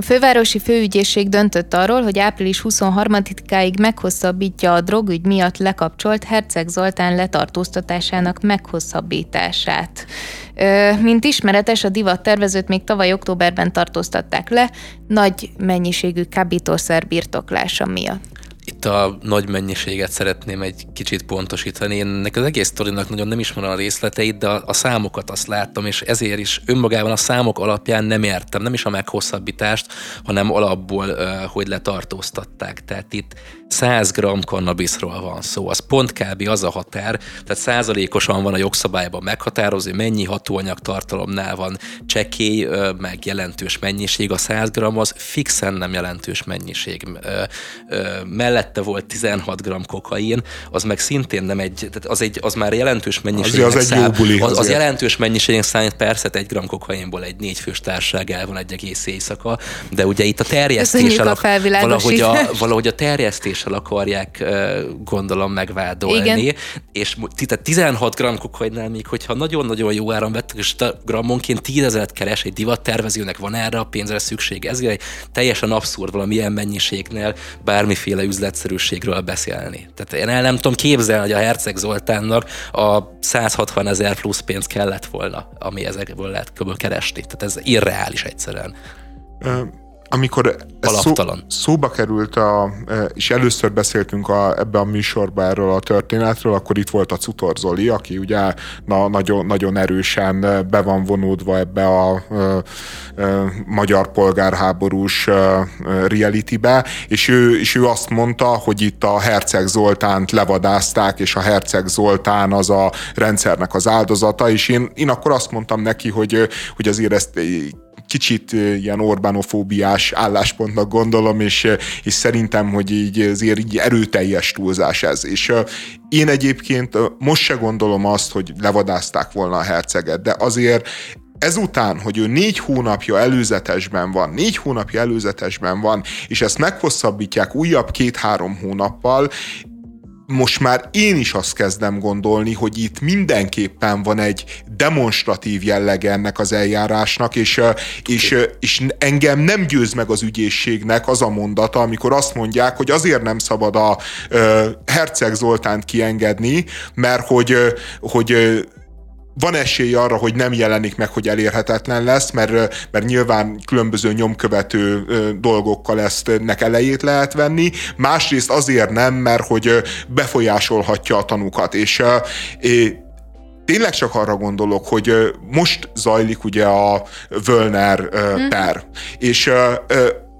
A fővárosi főügyészség döntött arról, hogy április 23-áig meghosszabbítja a drogügy miatt lekapcsolt Herceg Zoltán letartóztatásának meghosszabbítását. Ö, Mint ismeretes, a divat tervezőt még tavaly októberben tartóztatták le, nagy mennyiségű kábítószer birtoklása miatt. Itt a nagy mennyiséget szeretném egy kicsit pontosítani. Én ennek az egész sztorinak nagyon nem ismerem a részleteit, de a, a számokat azt láttam, és ezért is önmagában a számok alapján nem értem, nem is a meghosszabbítást, hanem alapból, hogy letartóztatták. Tehát itt 100 g kannabiszról van szó. Az pont kb. az a határ, tehát százalékosan van a jogszabályban meghatározó, mennyi hatóanyag tartalomnál van csekély, meg jelentős mennyiség. A 100 g az fixen nem jelentős mennyiség. Mellette volt 16 g kokain, az meg szintén nem egy, tehát az, egy, az már jelentős mennyiség. az egy jó buli Az, az jelentős mennyiségén számít persze egy gram kokainból egy négyfős társaság el van egy egész éjszaka, de ugye itt a Köszönjük terjesztéssel a ak- valahogy a, valahogy a terjesztéssel akarják gondolom megvádolni. Igen. És tehát 16 g kokainnál még, hogyha nagyon-nagyon jó áron vettek, és grammonként 10 ezeret keres, egy divattervezőnek van erre a pénzre szükség. Ez egy teljesen abszurd valamilyen mennyiségnél bármiféle üzletszerűségről beszélni. Tehát én el nem tudom képzelni, hogy a Herceg Zoltánnak a 160 ezer plusz pénz kellett volna, ami ezekből lehet kb. keresni. Tehát ez irreális egyszerűen. Ö, amikor szó, szóba került, a, és először beszéltünk a, ebbe a műsorba erről a történetről, akkor itt volt a Cutor Zoli, aki ugye na, nagyon, nagyon erősen be van vonódva ebbe a ö, ö, magyar polgárháborús ö, ö, realitybe, és ő, és ő azt mondta, hogy itt a Herceg Zoltánt levadázták, és a Herceg Zoltán az a rendszernek az áldozata, és én, én akkor azt mondtam neki, hogy, hogy azért ezt kicsit ilyen Orbánofóbiás álláspontnak gondolom, és, és szerintem, hogy így azért így erőteljes túlzás ez. És én egyébként most se gondolom azt, hogy levadázták volna a herceget, de azért ezután, hogy ő négy hónapja előzetesben van, négy hónapja előzetesben van, és ezt meghosszabbítják újabb két-három hónappal, most már én is azt kezdem gondolni, hogy itt mindenképpen van egy demonstratív jellege ennek az eljárásnak, és, és, és engem nem győz meg az ügyészségnek az a mondata, amikor azt mondják, hogy azért nem szabad a Herceg Zoltánt kiengedni, mert hogy, hogy van esély arra, hogy nem jelenik meg, hogy elérhetetlen lesz, mert, mert nyilván különböző nyomkövető dolgokkal ezt nek elejét lehet venni. Másrészt azért nem, mert hogy befolyásolhatja a tanukat. És tényleg csak arra gondolok, hogy most zajlik ugye a Völner per. És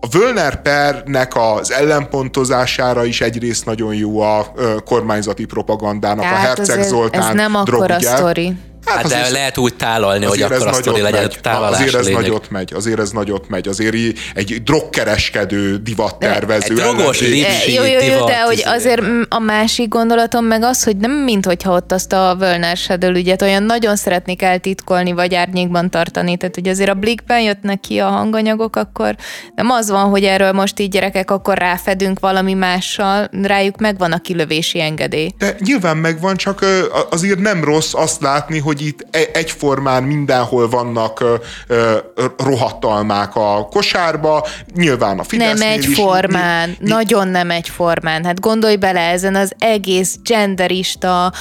a Völner pernek az ellenpontozására is egyrészt nagyon jó a kormányzati propagandának, Tehát a Herceg Zoltán ez nem akkora sztori. Hát, hát de azért- lehet úgy tálalni, hogy akkor a sztori nagyot legyen megy. tálalás Azért ez lényeg. nagyot megy, azért ez nagyot megy. Azért egy drogkereskedő, divattervező. Egy drogos Lipsi Jó, jó, jó, divat, de hogy izé. azért a másik gondolatom meg az, hogy nem mint hogyha ott azt a Völner Shadow ügyet olyan nagyon szeretnék eltitkolni, vagy árnyékban tartani. Tehát, hogy azért a Blikben jöttnek ki a hanganyagok, akkor nem az van, hogy erről most így gyerekek, akkor ráfedünk valami mással, rájuk megvan a kilövési engedély. De nyilván megvan, csak azért nem rossz azt látni, hogy hogy itt e- egyformán mindenhol vannak rohadtalmák a kosárba, nyilván a Fidesz Nem egyformán, is, nagyon nem egyformán. Hát gondolj bele ezen az egész genderista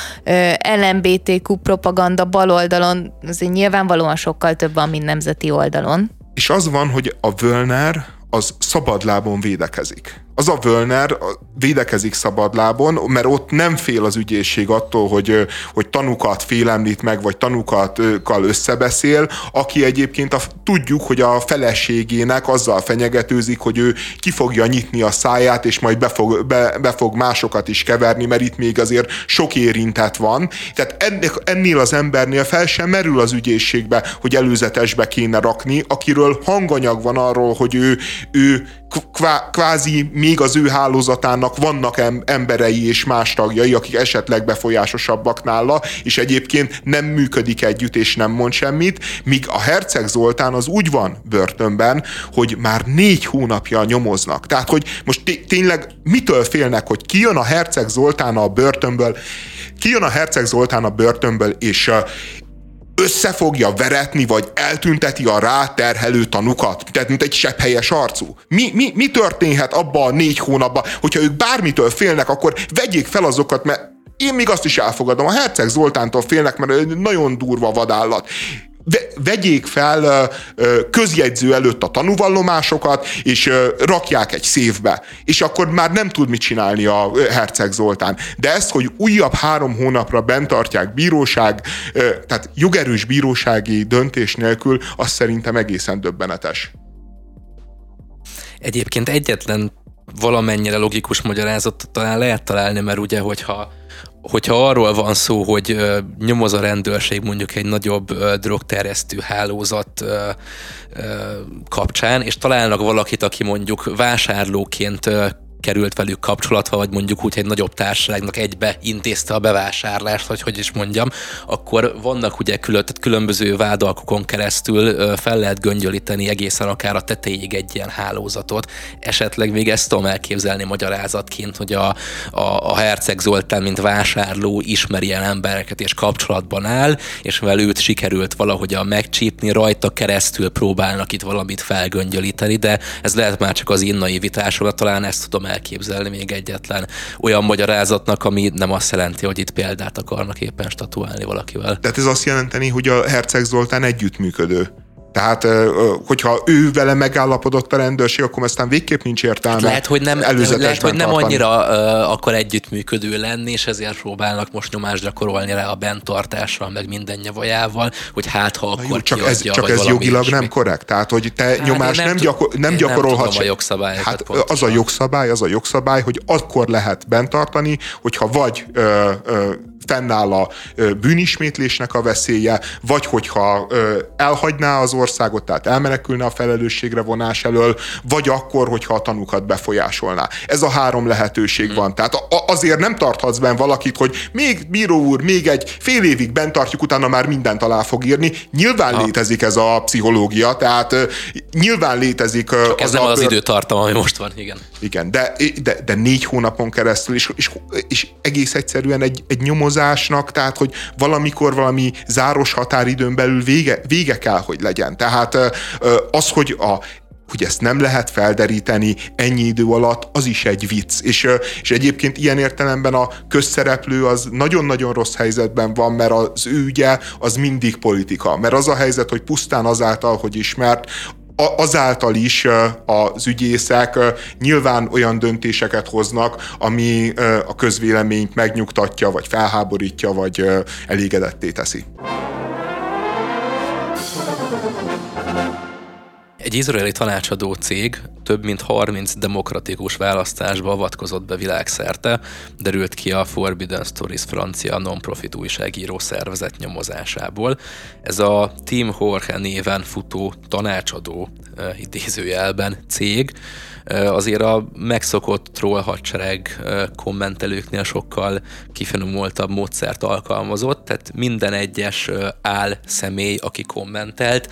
LMBTQ propaganda baloldalon, azért nyilvánvalóan sokkal több van, mint nemzeti oldalon. És az van, hogy a Völner az szabadlábon védekezik az a Völner védekezik szabadlábon, mert ott nem fél az ügyészség attól, hogy, hogy tanukat félemlít meg, vagy tanukakkal összebeszél, aki egyébként a, tudjuk, hogy a feleségének azzal fenyegetőzik, hogy ő ki fogja nyitni a száját, és majd be fog, be, be fog másokat is keverni, mert itt még azért sok érintett van. Tehát ennek, ennél az embernél fel sem merül az ügyészségbe, hogy előzetesbe kéne rakni, akiről hanganyag van arról, hogy ő, ő kvá, kvázi még az ő hálózatának vannak emberei és más tagjai, akik esetleg befolyásosabbak nála, és egyébként nem működik együtt, és nem mond semmit, míg a Herceg Zoltán az úgy van börtönben, hogy már négy hónapja nyomoznak. Tehát, hogy most tényleg mitől félnek, hogy kijön a Herceg Zoltán a börtönből, kijön a Herceg Zoltán a börtönből, és, össze fogja veretni, vagy eltünteti a ráterhelő tanukat, tehát mint egy sepphelyes arcú. Mi, mi, mi történhet abban a négy hónapban, hogyha ők bármitől félnek, akkor vegyék fel azokat, mert én még azt is elfogadom, a Herceg Zoltántól félnek, mert nagyon durva vadállat vegyék fel közjegyző előtt a tanúvallomásokat, és rakják egy szévbe. És akkor már nem tud mit csinálni a Herceg Zoltán. De ezt, hogy újabb három hónapra bent tartják bíróság, tehát jogerős bírósági döntés nélkül, az szerintem egészen döbbenetes. Egyébként egyetlen valamennyire logikus magyarázatot talán lehet találni, mert ugye, hogyha hogyha arról van szó, hogy nyomoz a rendőrség mondjuk egy nagyobb drogterjesztő hálózat kapcsán, és találnak valakit, aki mondjuk vásárlóként került velük kapcsolatba, vagy mondjuk úgy, egy nagyobb társaságnak egybe intézte a bevásárlást, vagy hogy is mondjam, akkor vannak ugye külön, tehát különböző vádalkokon keresztül fel lehet göngyölíteni egészen akár a tetejéig egy ilyen hálózatot. Esetleg még ezt tudom elképzelni magyarázatként, hogy a, a, a Herceg Zoltán, mint vásárló ismeri ilyen embereket és kapcsolatban áll, és mivel őt sikerült a megcsípni, rajta keresztül próbálnak itt valamit felgöngyölíteni, de ez lehet már csak az innaivitásról, talán ezt tudom elképzelni még egyetlen olyan magyarázatnak, ami nem azt jelenti, hogy itt példát akarnak éppen statuálni valakivel. Tehát ez azt jelenteni, hogy a Herceg Zoltán együttműködő. Tehát, hogyha ő vele megállapodott a rendőrség, akkor aztán végképp nincs értelme. Lehet, hogy nem, lehet, hogy nem annyira uh, akar együttműködő lenni, és ezért próbálnak most nyomást gyakorolni rá a bentartásra, meg minden nyavajával, hogy hát ha akkor jó, csak kiadja, ez, csak ez jogilag ilyesmi. nem korrekt. Tehát, hogy te hát nyomást nem, nem, gyakor, nem gyakorolhatsz. Nem a jogszabályokat hát, az a jogszabály, az a jogszabály, hogy akkor lehet bentartani, hogyha vagy ö, ö, fennáll a bűnismétlésnek a veszélye, vagy hogyha elhagyná az országot, tehát elmenekülne a felelősségre vonás elől, vagy akkor, hogyha a tanukat befolyásolná. Ez a három lehetőség van. Tehát azért nem tarthatsz benne valakit, hogy még bíró úr, még egy fél évig bent tartjuk, utána már mindent alá fog írni. Nyilván ha. létezik ez a pszichológia, tehát nyilván létezik Csak az ez nem az időtartam, ami most van, igen. Igen, de, de, de négy hónapon keresztül, és, és, és egész egyszerűen egy, egy nyomozás nyomozásnak, tehát hogy valamikor valami záros határidőn belül vége, vége kell, hogy legyen. Tehát az, hogy a hogy ezt nem lehet felderíteni ennyi idő alatt, az is egy vicc. És, és egyébként ilyen értelemben a közszereplő az nagyon-nagyon rossz helyzetben van, mert az ő ügye az mindig politika. Mert az a helyzet, hogy pusztán azáltal, hogy ismert, azáltal is az ügyészek nyilván olyan döntéseket hoznak, ami a közvéleményt megnyugtatja, vagy felháborítja, vagy elégedetté teszi. Egy izraeli tanácsadó cég több mint 30 demokratikus választásba avatkozott be világszerte, derült ki a Forbidden Stories francia non-profit újságíró szervezet nyomozásából. Ez a Team Jorge néven futó tanácsadó idézőjelben cég azért a megszokott troll hadsereg kommentelőknél sokkal kifinomultabb módszert alkalmazott, tehát minden egyes áll személy, aki kommentelt,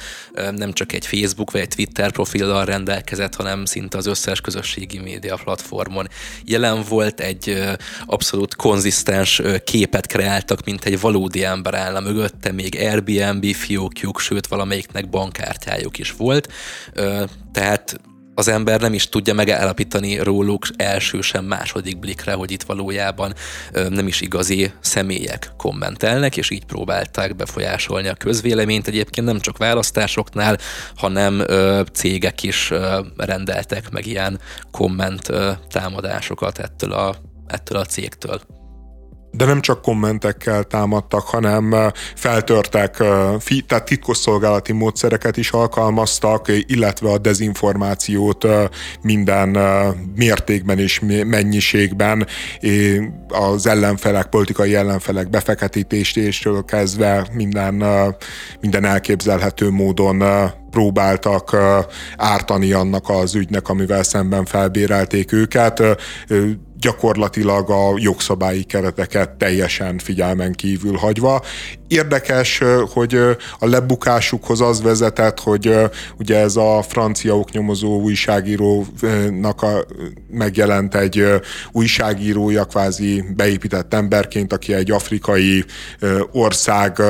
nem csak egy Facebook vagy egy Twitter profillal rendelkezett, hanem szinte az összes közösségi média platformon. Jelen volt egy abszolút konzisztens képet kreáltak, mint egy valódi ember állna mögötte, még Airbnb fiókjuk, sőt valamelyiknek bankkártyájuk is volt. Tehát az ember nem is tudja megállapítani róluk első sem második blikre, hogy itt valójában nem is igazi személyek kommentelnek, és így próbálták befolyásolni a közvéleményt. Egyébként nem csak választásoknál, hanem cégek is rendeltek meg ilyen komment támadásokat ettől a, ettől a cégtől de nem csak kommentekkel támadtak, hanem feltörtek, tehát titkosszolgálati módszereket is alkalmaztak, illetve a dezinformációt minden mértékben és mennyiségben az ellenfelek, politikai ellenfelek befeketítéstől kezdve minden, minden elképzelhető módon próbáltak ártani annak az ügynek, amivel szemben felbérelték őket gyakorlatilag a jogszabályi kereteket teljesen figyelmen kívül hagyva. Érdekes, hogy a lebukásukhoz az vezetett, hogy ugye ez a francia oknyomozó újságírónak a, megjelent egy újságírója, kvázi beépített emberként, aki egy afrikai ország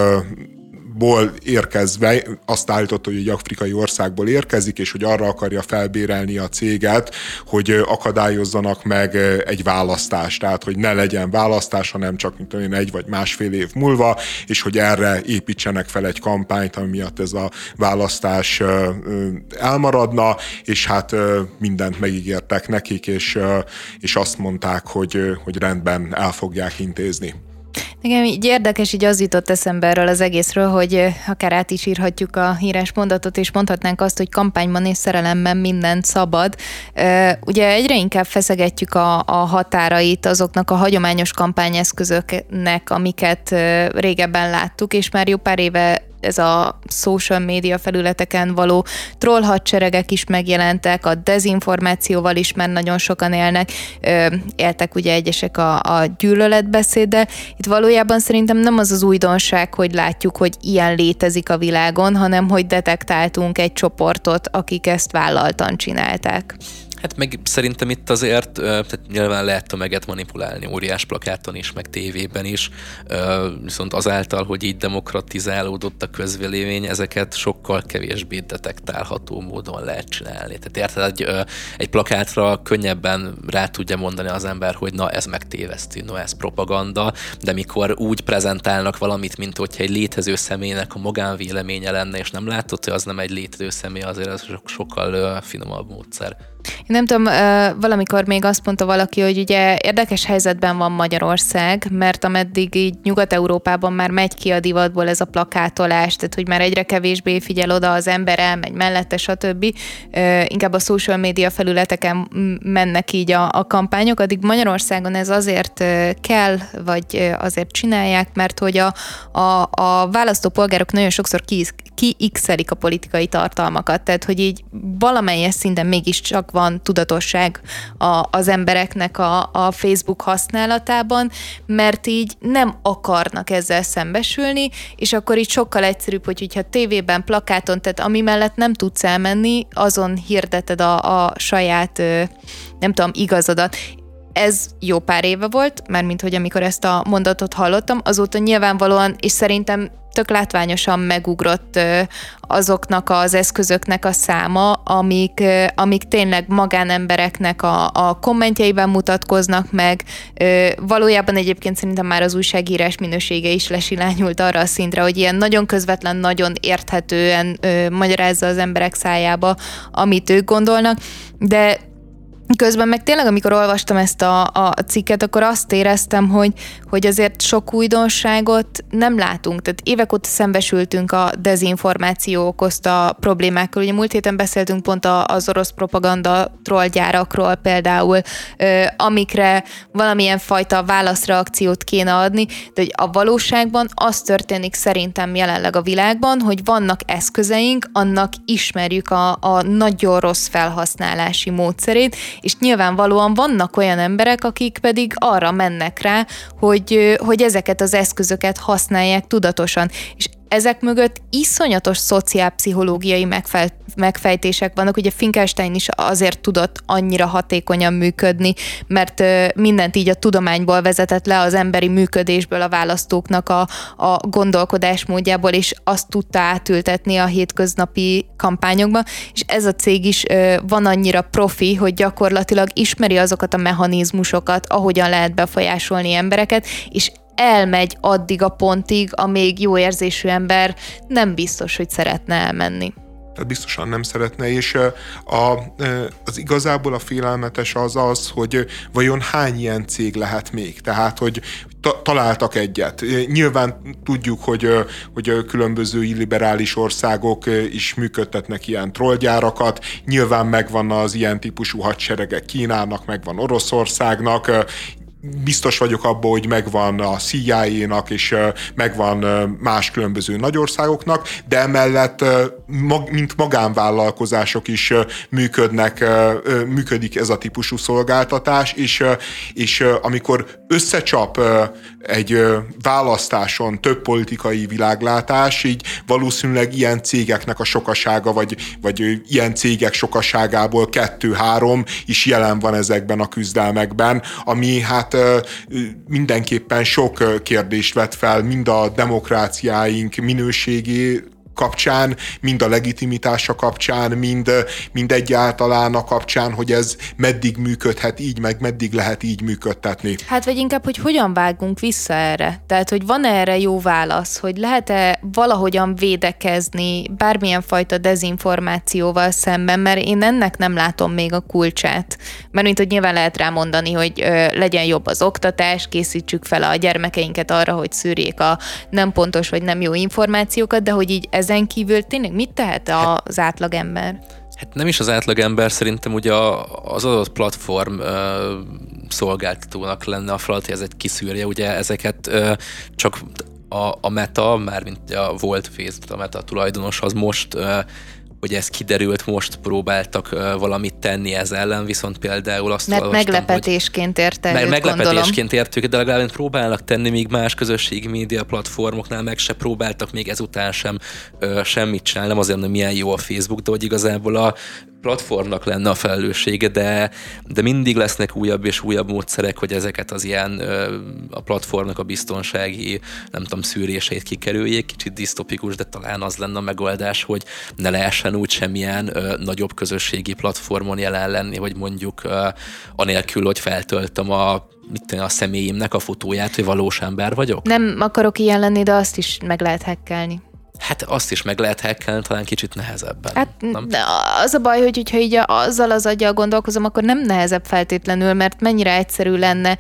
ból érkezve, azt állította, hogy egy afrikai országból érkezik, és hogy arra akarja felbérelni a céget, hogy akadályozzanak meg egy választást, tehát hogy ne legyen választás, hanem csak mint olyan egy vagy másfél év múlva, és hogy erre építsenek fel egy kampányt, ami miatt ez a választás elmaradna, és hát mindent megígértek nekik, és, és azt mondták, hogy, hogy rendben el fogják intézni. Igen, így érdekes, így az jutott eszembe erről az egészről, hogy akár át is írhatjuk a híres mondatot, és mondhatnánk azt, hogy kampányban és szerelemben minden szabad. Ugye egyre inkább feszegetjük a, a határait azoknak a hagyományos kampányeszközöknek, amiket régebben láttuk, és már jó pár éve ez a social média felületeken való troll hadseregek is megjelentek, a dezinformációval is már nagyon sokan élnek, éltek ugye egyesek a, a gyűlöletbeszéddel. Itt valójában szerintem nem az az újdonság, hogy látjuk, hogy ilyen létezik a világon, hanem hogy detektáltunk egy csoportot, akik ezt vállaltan csinálták. Hát meg szerintem itt azért, tehát nyilván lehet tömeget manipulálni óriás plakáton is, meg tévében is, viszont azáltal, hogy így demokratizálódott a közvélemény, ezeket sokkal kevésbé detektálható módon lehet csinálni. Tehát érted, egy, egy plakátra könnyebben rá tudja mondani az ember, hogy na ez megtévesztő, na ez propaganda, de mikor úgy prezentálnak valamit, mint hogyha egy létező személynek a magánvéleménye lenne, és nem látod, hogy az nem egy létező személy, azért ez sokkal finomabb módszer. Én nem tudom, valamikor még azt mondta valaki, hogy ugye érdekes helyzetben van Magyarország, mert ameddig így Nyugat-Európában már megy ki a divatból ez a plakátolás, tehát hogy már egyre kevésbé figyel oda az ember, elmegy mellette, stb. Inkább a social media felületeken mennek így a, a kampányok, addig Magyarországon ez azért kell, vagy azért csinálják, mert hogy a, a, a választópolgárok nagyon sokszor ki, kiixelik a politikai tartalmakat, tehát hogy így valamelyes szinten mégiscsak van tudatosság a, az embereknek a, a Facebook használatában, mert így nem akarnak ezzel szembesülni, és akkor így sokkal egyszerűbb, hogy hogyha tévében, plakáton, tehát ami mellett nem tudsz elmenni, azon hirdeted a, a saját, nem tudom, igazodat ez jó pár éve volt, mármint hogy amikor ezt a mondatot hallottam, azóta nyilvánvalóan, és szerintem tök látványosan megugrott azoknak az eszközöknek a száma, amik, amik tényleg magánembereknek a, a kommentjeiben mutatkoznak meg. Valójában egyébként szerintem már az újságírás minősége is lesilányult arra a szintre, hogy ilyen nagyon közvetlen, nagyon érthetően magyarázza az emberek szájába, amit ők gondolnak, de Közben meg tényleg, amikor olvastam ezt a, a cikket, akkor azt éreztem, hogy, hogy azért sok újdonságot nem látunk. Tehát évek óta szembesültünk a dezinformáció okozta problémákkal. Ugye múlt héten beszéltünk pont az orosz propaganda trollgyárakról például, amikre valamilyen fajta válaszreakciót kéne adni, de hogy a valóságban az történik szerintem jelenleg a világban, hogy vannak eszközeink, annak ismerjük a, a nagyon rossz felhasználási módszerét, és nyilvánvalóan vannak olyan emberek, akik pedig arra mennek rá, hogy, hogy ezeket az eszközöket használják tudatosan. És ezek mögött iszonyatos szociálpszichológiai megfej, megfejtések vannak. Ugye Finkelstein is azért tudott annyira hatékonyan működni, mert mindent így a tudományból vezetett le, az emberi működésből, a választóknak a, a gondolkodásmódjából, és azt tudta átültetni a hétköznapi kampányokba, és ez a cég is van annyira profi, hogy gyakorlatilag ismeri azokat a mechanizmusokat, ahogyan lehet befolyásolni embereket, és elmegy addig a pontig, amíg jó érzésű ember nem biztos, hogy szeretne elmenni. Tehát biztosan nem szeretne, és a, az igazából a félelmetes az az, hogy vajon hány ilyen cég lehet még. Tehát, hogy ta, találtak egyet. Nyilván tudjuk, hogy, hogy különböző illiberális országok is működtetnek ilyen trollgyárakat, nyilván megvan az ilyen típusú hadseregek Kínának, megvan Oroszországnak, biztos vagyok abban, hogy megvan a CIA-nak, és megvan más különböző nagyországoknak, de emellett mint magánvállalkozások is működnek, működik ez a típusú szolgáltatás, és, és amikor összecsap egy választáson több politikai világlátás, így valószínűleg ilyen cégeknek a sokasága, vagy, vagy ilyen cégek sokaságából kettő-három is jelen van ezekben a küzdelmekben, ami hát mindenképpen sok kérdést vet fel, mind a demokráciáink minőségé kapcsán, mind a legitimitása kapcsán, mind, mind egyáltalán a kapcsán, hogy ez meddig működhet így, meg meddig lehet így működtetni. Hát vagy inkább, hogy hogyan vágunk vissza erre? Tehát, hogy van erre jó válasz, hogy lehet-e valahogyan védekezni bármilyen fajta dezinformációval szemben, mert én ennek nem látom még a kulcsát. Mert mint hogy nyilván lehet rá mondani, hogy ö, legyen jobb az oktatás, készítsük fel a gyermekeinket arra, hogy szűrjék a nem pontos vagy nem jó információkat, de hogy így ez ezen kívül tényleg mit tehet az átlagember? Hát nem is az átlagember, szerintem ugye az adott platform ö, szolgáltatónak lenne a feladat, hogy ez egy kiszűrje, ugye ezeket ö, csak a, a Meta, mármint a volt Facebook, a Meta tulajdonos, az most ö, hogy ez kiderült, most próbáltak valamit tenni ez ellen, viszont például azt Mert olvastam, meglepetésként érte meg, Meglepetésként értük, de legalább próbálnak tenni, még más közösségi média platformoknál meg se próbáltak még ezután sem uh, semmit csinálni, nem azért, hogy milyen jó a Facebook, de hogy igazából a platformnak lenne a felelőssége, de, de mindig lesznek újabb és újabb módszerek, hogy ezeket az ilyen a platformnak a biztonsági, nem tudom, szűrését kikerüljék. Kicsit disztopikus, de talán az lenne a megoldás, hogy ne lehessen úgy semmilyen ö, nagyobb közösségi platformon jelen lenni, hogy mondjuk anélkül, hogy feltöltöm a mit tenni, a személyimnek a fotóját, hogy valós ember vagyok? Nem akarok ilyen lenni, de azt is meg lehet hekkelni. Hát azt is meg lehet hackelni, talán kicsit nehezebben. Hát nem? az a baj, hogy hogyha így azzal az aggyal gondolkozom, akkor nem nehezebb feltétlenül, mert mennyire egyszerű lenne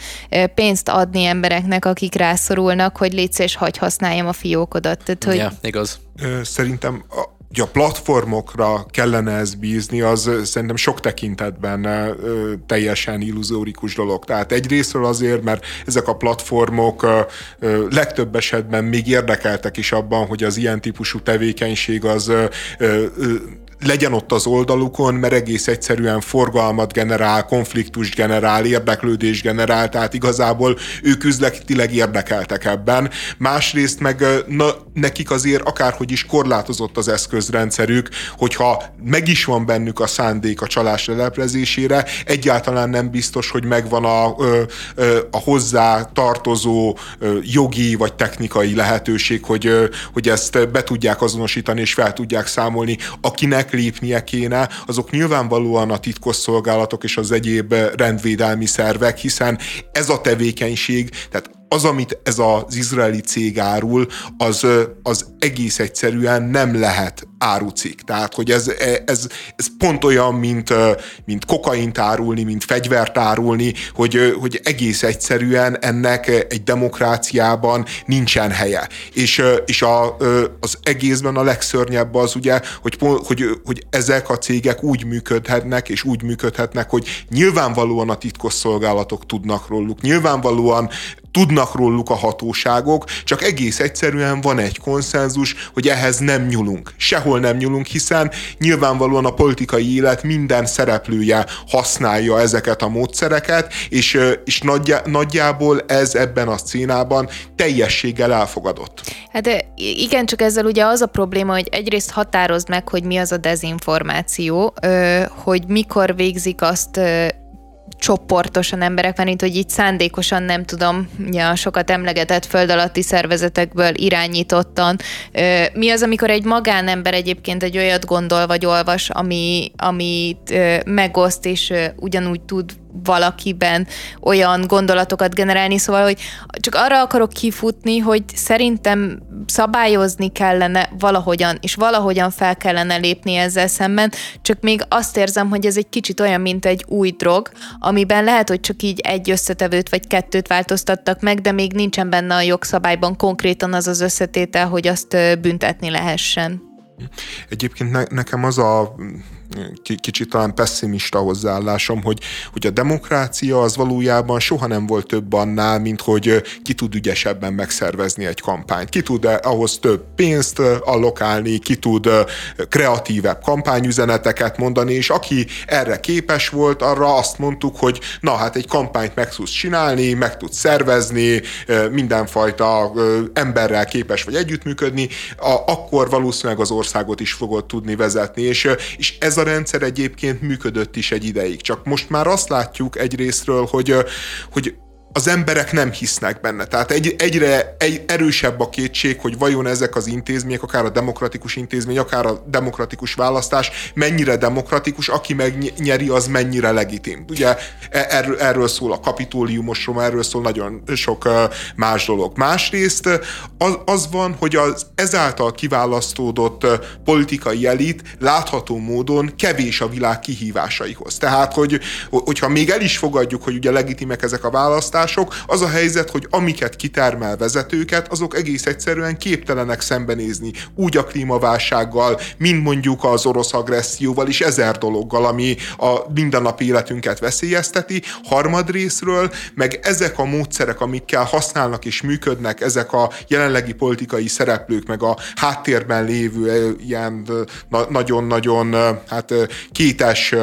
pénzt adni embereknek, akik rászorulnak, hogy létsz és hagy használjam a fiókodat. Tehát, hogy... Ja, igaz. Szerintem hogy a platformokra kellene ez bízni, az szerintem sok tekintetben teljesen illuzórikus dolog. Tehát egyrésztről azért, mert ezek a platformok legtöbb esetben még érdekeltek is abban, hogy az ilyen típusú tevékenység az legyen ott az oldalukon, mert egész egyszerűen forgalmat generál, konfliktust generál, érdeklődés generál, tehát igazából ők üzletileg érdekeltek ebben. Másrészt meg na, nekik azért akárhogy is korlátozott az eszközrendszerük, hogyha meg is van bennük a szándék a csalás leleplezésére, egyáltalán nem biztos, hogy megvan a, a hozzá tartozó jogi vagy technikai lehetőség, hogy, hogy ezt be tudják azonosítani és fel tudják számolni. Akinek lépnie kéne, azok nyilvánvalóan a titkosszolgálatok és az egyéb rendvédelmi szervek, hiszen ez a tevékenység, tehát az, amit ez az izraeli cég árul, az, az egész egyszerűen nem lehet árucik. Tehát, hogy ez, ez, ez pont olyan, mint, mint kokaint árulni, mint fegyvert árulni, hogy, hogy egész egyszerűen ennek egy demokráciában nincsen helye. És, és a, az egészben a legszörnyebb az ugye, hogy, hogy, hogy ezek a cégek úgy működhetnek, és úgy működhetnek, hogy nyilvánvalóan a titkosszolgálatok tudnak róluk, nyilvánvalóan tudnak róluk a hatóságok, csak egész egyszerűen van egy konszenzus, hogy ehhez nem nyúlunk. Sehol nem nyúlunk, hiszen nyilvánvalóan a politikai élet minden szereplője használja ezeket a módszereket, és, és nagyjá, nagyjából ez ebben a szcénában teljességgel elfogadott. Hát igen, csak ezzel ugye az a probléma, hogy egyrészt határozd meg, hogy mi az a dezinformáció, hogy mikor végzik azt csoportosan emberek, mert hogy így szándékosan nem tudom, ugye a sokat emlegetett föld alatti szervezetekből irányítottan. Mi az, amikor egy magánember egyébként egy olyat gondol vagy olvas, ami, amit megoszt, és ugyanúgy tud valakiben olyan gondolatokat generálni, szóval, hogy csak arra akarok kifutni, hogy szerintem szabályozni kellene valahogyan, és valahogyan fel kellene lépni ezzel szemben, csak még azt érzem, hogy ez egy kicsit olyan, mint egy új drog, amiben lehet, hogy csak így egy összetevőt vagy kettőt változtattak meg, de még nincsen benne a jogszabályban konkrétan az az összetétel, hogy azt büntetni lehessen. Egyébként ne, nekem az a kicsit talán pessimista hozzáállásom, hogy, hogy a demokrácia az valójában soha nem volt több annál, mint hogy ki tud ügyesebben megszervezni egy kampányt. Ki tud ahhoz több pénzt allokálni, ki tud kreatívebb kampányüzeneteket mondani, és aki erre képes volt, arra azt mondtuk, hogy na hát egy kampányt meg tudsz csinálni, meg tudsz szervezni, mindenfajta emberrel képes vagy együttműködni, akkor valószínűleg az országot is fogod tudni vezetni, és, és ez a rendszer egyébként működött is egy ideig. Csak most már azt látjuk egyrésztről, hogy, hogy az emberek nem hisznek benne. Tehát egy, egyre egy erősebb a kétség, hogy vajon ezek az intézmények, akár a demokratikus intézmény, akár a demokratikus választás mennyire demokratikus, aki megnyeri, az mennyire legitim. Ugye e, erről, erről szól a kapitóliumosról, erről szól nagyon sok más dolog. Másrészt az, az van, hogy az ezáltal kiválasztódott politikai elit látható módon kevés a világ kihívásaihoz. Tehát, hogy, hogyha még el is fogadjuk, hogy ugye legitimek ezek a választások, megoldások. Az a helyzet, hogy amiket kitermel vezetőket, azok egész egyszerűen képtelenek szembenézni úgy a klímaválsággal, mint mondjuk az orosz agresszióval és ezer dologgal, ami a mindennapi életünket veszélyezteti. Harmadrésztről meg ezek a módszerek, amikkel használnak és működnek ezek a jelenlegi politikai szereplők, meg a háttérben lévő ilyen nagyon-nagyon hát kétes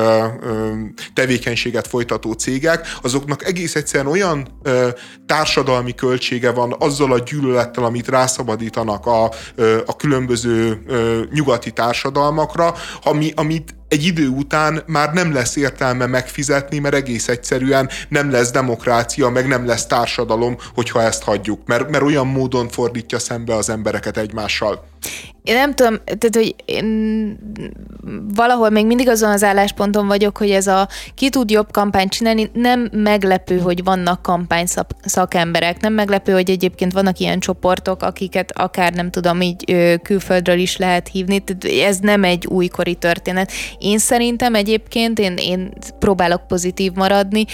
tevékenységet folytató cégek, azoknak egész egyszerűen olyan ö, társadalmi költsége van azzal a gyűlölettel, amit rászabadítanak a, ö, a különböző ö, nyugati társadalmakra, ami, amit egy idő után már nem lesz értelme megfizetni, mert egész egyszerűen nem lesz demokrácia, meg nem lesz társadalom, hogyha ezt hagyjuk, mert, mert olyan módon fordítja szembe az embereket egymással. Én nem tudom, tehát, hogy én valahol még mindig azon az állásponton vagyok, hogy ez a ki tud jobb kampányt csinálni, nem meglepő, hogy vannak kampány szakemberek, nem meglepő, hogy egyébként vannak ilyen csoportok, akiket akár nem tudom, így külföldről is lehet hívni, tehát ez nem egy újkori történet. Én szerintem egyébként, én, én próbálok pozitív maradni,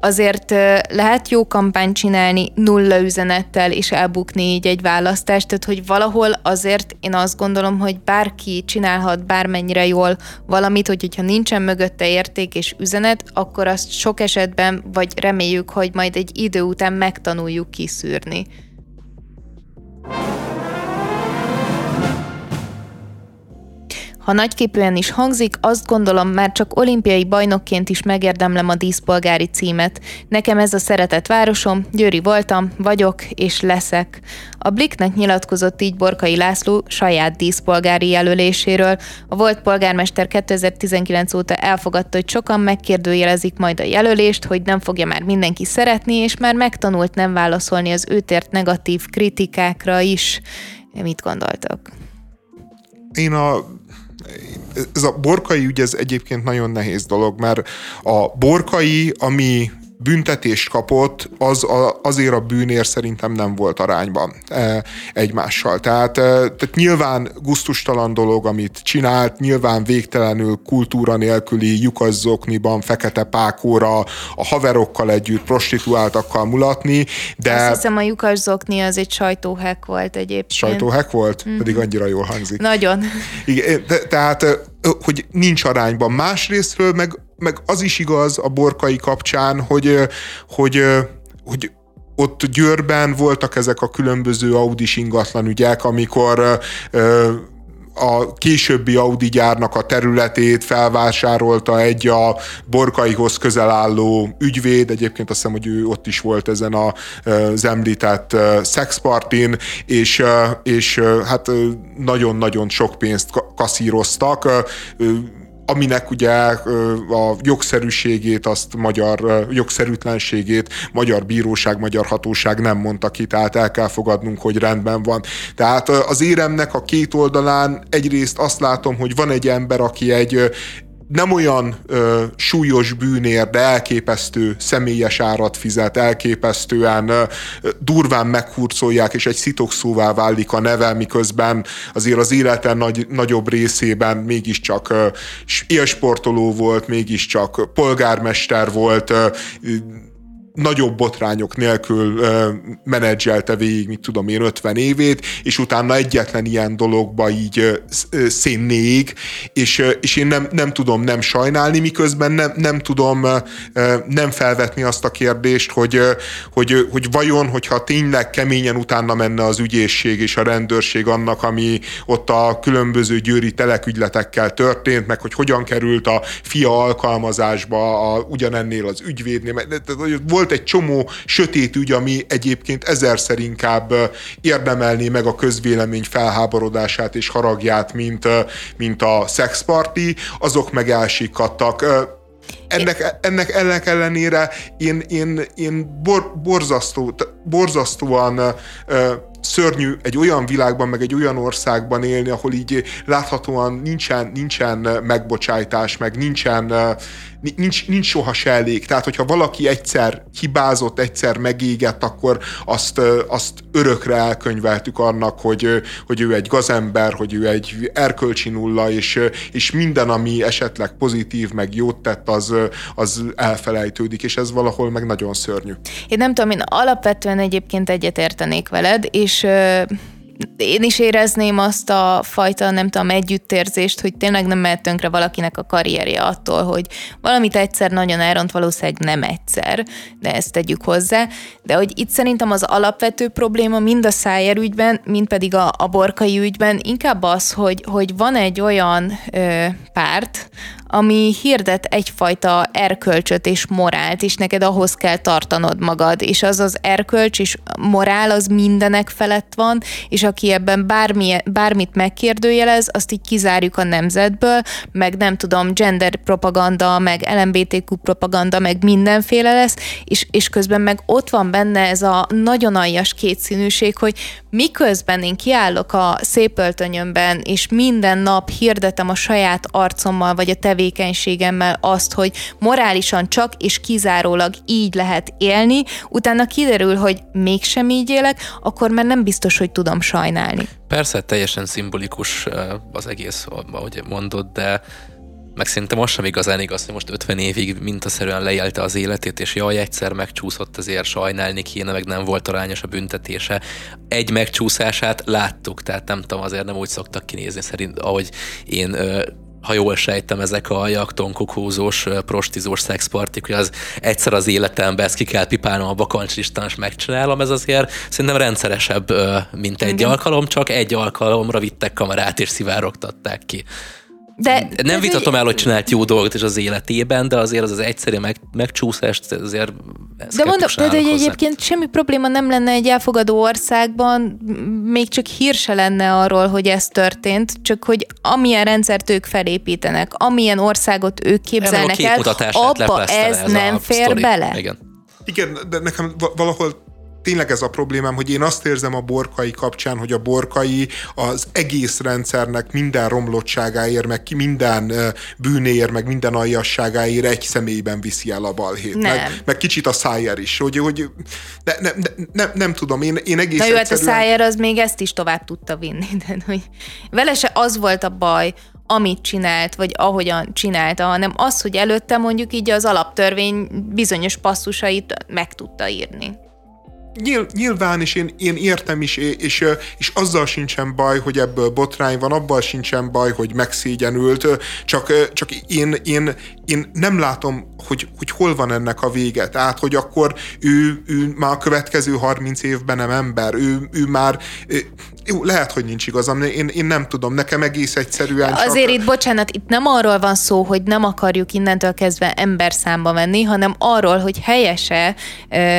azért lehet jó kampányt csinálni nulla üzenettel és elbukni így egy választást, tehát hogy valahol azért én azt gondolom, hogy bárki csinálhat bármennyire jól valamit, hogy hogyha nincsen mögötte érték és üzenet, akkor azt sok esetben, vagy reméljük, hogy majd egy idő után megtanuljuk kiszűrni. Ha nagyképűen is hangzik, azt gondolom, már csak olimpiai bajnokként is megérdemlem a díszpolgári címet. Nekem ez a szeretett városom, Győri voltam, vagyok és leszek. A Bliknek nyilatkozott így Borkai László saját díszpolgári jelöléséről. A volt polgármester 2019 óta elfogadta, hogy sokan megkérdőjelezik majd a jelölést, hogy nem fogja már mindenki szeretni, és már megtanult nem válaszolni az őtért negatív kritikákra is. Mit gondoltak? Én a ez a borkai ügy, ez egyébként nagyon nehéz dolog, mert a borkai, ami büntetést kapott, az a, azért a bűnér szerintem nem volt arányban e, egymással. Tehát, e, tehát nyilván guztustalan dolog, amit csinált, nyilván végtelenül kultúra nélküli lyukasszokniban, fekete pákóra, a haverokkal együtt prostituáltakkal mulatni, de... Azt hiszem a lyukasszokni az egy sajtóhek volt egyébként. Sajtóhek volt? Mm. Pedig annyira jól hangzik. Nagyon. Igen, de, tehát hogy nincs arányban. Másrésztről meg, meg az is igaz a borkai kapcsán, hogy, hogy, hogy ott Győrben voltak ezek a különböző Audis ingatlan ügyek, amikor a későbbi Audi gyárnak a területét felvásárolta egy a Borkaihoz közel álló ügyvéd, egyébként azt hiszem, hogy ő ott is volt ezen a, az említett szexpartin, és, és hát nagyon-nagyon sok pénzt kaszíroztak aminek ugye a jogszerűségét, azt magyar jogszerűtlenségét magyar bíróság, magyar hatóság nem mondta ki, tehát el kell fogadnunk, hogy rendben van. Tehát az éremnek a két oldalán egyrészt azt látom, hogy van egy ember, aki egy nem olyan ö, súlyos bűnér, de elképesztő személyes árat fizet, elképesztően ö, durván meghurcolják, és egy szitokszóvá válik a neve, miközben azért az életen nagy, nagyobb részében mégiscsak ö, élsportoló volt, mégiscsak polgármester volt, ö, nagyobb botrányok nélkül ö, menedzselte végig, mit tudom én, 50 évét, és utána egyetlen ilyen dologba így szénnéig, és, és én nem, nem tudom nem sajnálni, miközben nem, nem tudom ö, nem felvetni azt a kérdést, hogy, hogy, hogy vajon, hogyha tényleg keményen utána menne az ügyészség és a rendőrség annak, ami ott a különböző győri telekügyletekkel történt, meg hogy hogyan került a fia alkalmazásba a, ugyanennél az ügyvédnél, volt volt egy csomó sötét ügy, ami egyébként ezerszer inkább érdemelné meg a közvélemény felháborodását és haragját, mint, mint a szexparti, azok meg elsikadtak ennek, ennek, ennek ellenére én, én, én bor, borzasztó, borzasztóan uh, szörnyű egy olyan világban, meg egy olyan országban élni, ahol így láthatóan nincsen, nincsen megbocsájtás, meg nincsen, nincs, nincs soha se elég. Tehát, hogyha valaki egyszer hibázott, egyszer megégett, akkor azt, azt örökre elkönyveltük annak, hogy, hogy ő egy gazember, hogy ő egy erkölcsi nulla, és, és minden, ami esetleg pozitív, meg jót tett, az, az elfelejtődik, és ez valahol meg nagyon szörnyű. Én nem tudom, én alapvetően egyébként egyetértenék veled, és én is érezném azt a fajta, nem tudom, együttérzést, hogy tényleg nem mehet tönkre valakinek a karrierje attól, hogy valamit egyszer nagyon elront, valószínűleg nem egyszer, de ezt tegyük hozzá. De hogy itt szerintem az alapvető probléma mind a Szájer ügyben, mind pedig a, a Borkai ügyben inkább az, hogy, hogy van egy olyan ö, párt, ami hirdet egyfajta erkölcsöt és morált, és neked ahhoz kell tartanod magad, és az az erkölcs és morál az mindenek felett van, és aki ebben bármi, bármit megkérdőjelez, azt így kizárjuk a nemzetből, meg nem tudom, gender propaganda, meg LMBTQ propaganda, meg mindenféle lesz, és, és közben meg ott van benne ez a nagyon aljas kétszínűség, hogy miközben én kiállok a szép öltönyömben, és minden nap hirdetem a saját arcommal, vagy a tevékenységemmel azt, hogy morálisan csak és kizárólag így lehet élni, utána kiderül, hogy mégsem így élek, akkor már nem biztos, hogy tudom sajnálni. Persze, teljesen szimbolikus az egész, ahogy mondod, de meg szerintem az sem igazán igaz, hogy most 50 évig mintaszerűen lejelte az életét, és jaj, egyszer megcsúszott, azért sajnálni kéne, meg nem volt arányos a büntetése. Egy megcsúszását láttuk, tehát nem tudom, azért nem úgy szoktak kinézni, szerint, ahogy én ha jól sejtem, ezek a jakton kukózós, prostizós szexpartik, hogy az egyszer az életemben ezt ki kell pipálnom a bakancslistán, és megcsinálom, ez azért szerintem rendszeresebb, mint egy Igen. alkalom, csak egy alkalomra vittek kamerát és szivárogtatták ki. De, nem vitatom el, hogy csinált jó dolgot is az életében, de azért az az egyszerű meg, megcsúszást azért De mondom, de, hogy egyébként semmi probléma nem lenne egy elfogadó országban, még csak hír se lenne arról, hogy ez történt, csak hogy amilyen rendszert ők felépítenek, amilyen országot ők képzelnek el, abba ez, ez nem fér sztori. bele. Igen. Igen, de nekem valahol tényleg ez a problémám, hogy én azt érzem a borkai kapcsán, hogy a borkai az egész rendszernek minden romlottságáért, meg minden bűnéért, meg minden aljasságáért egy személyben viszi el a balhét. Nem. Meg, meg kicsit a szájer is, hogy, hogy ne, ne, ne, nem, nem tudom, én, én egész Na jó, hát a egyszerűen... szájer az még ezt is tovább tudta vinni, de hogy vele se az volt a baj, amit csinált, vagy ahogyan csinálta, hanem az, hogy előtte mondjuk így az alaptörvény bizonyos passzusait meg tudta írni. Nyil, nyilván, és én, én értem is, és, és azzal sincsen baj, hogy ebből botrány van, abban sincsen baj, hogy megszégyenült, csak, csak én, én, én nem látom, hogy, hogy hol van ennek a vége. Tehát, hogy akkor ő, ő már a következő 30 évben nem ember, ő, ő már jó, lehet, hogy nincs igazam, én, én nem tudom, nekem egész egyszerűen csak... Azért itt, bocsánat, itt nem arról van szó, hogy nem akarjuk innentől kezdve ember számba venni, hanem arról, hogy helyese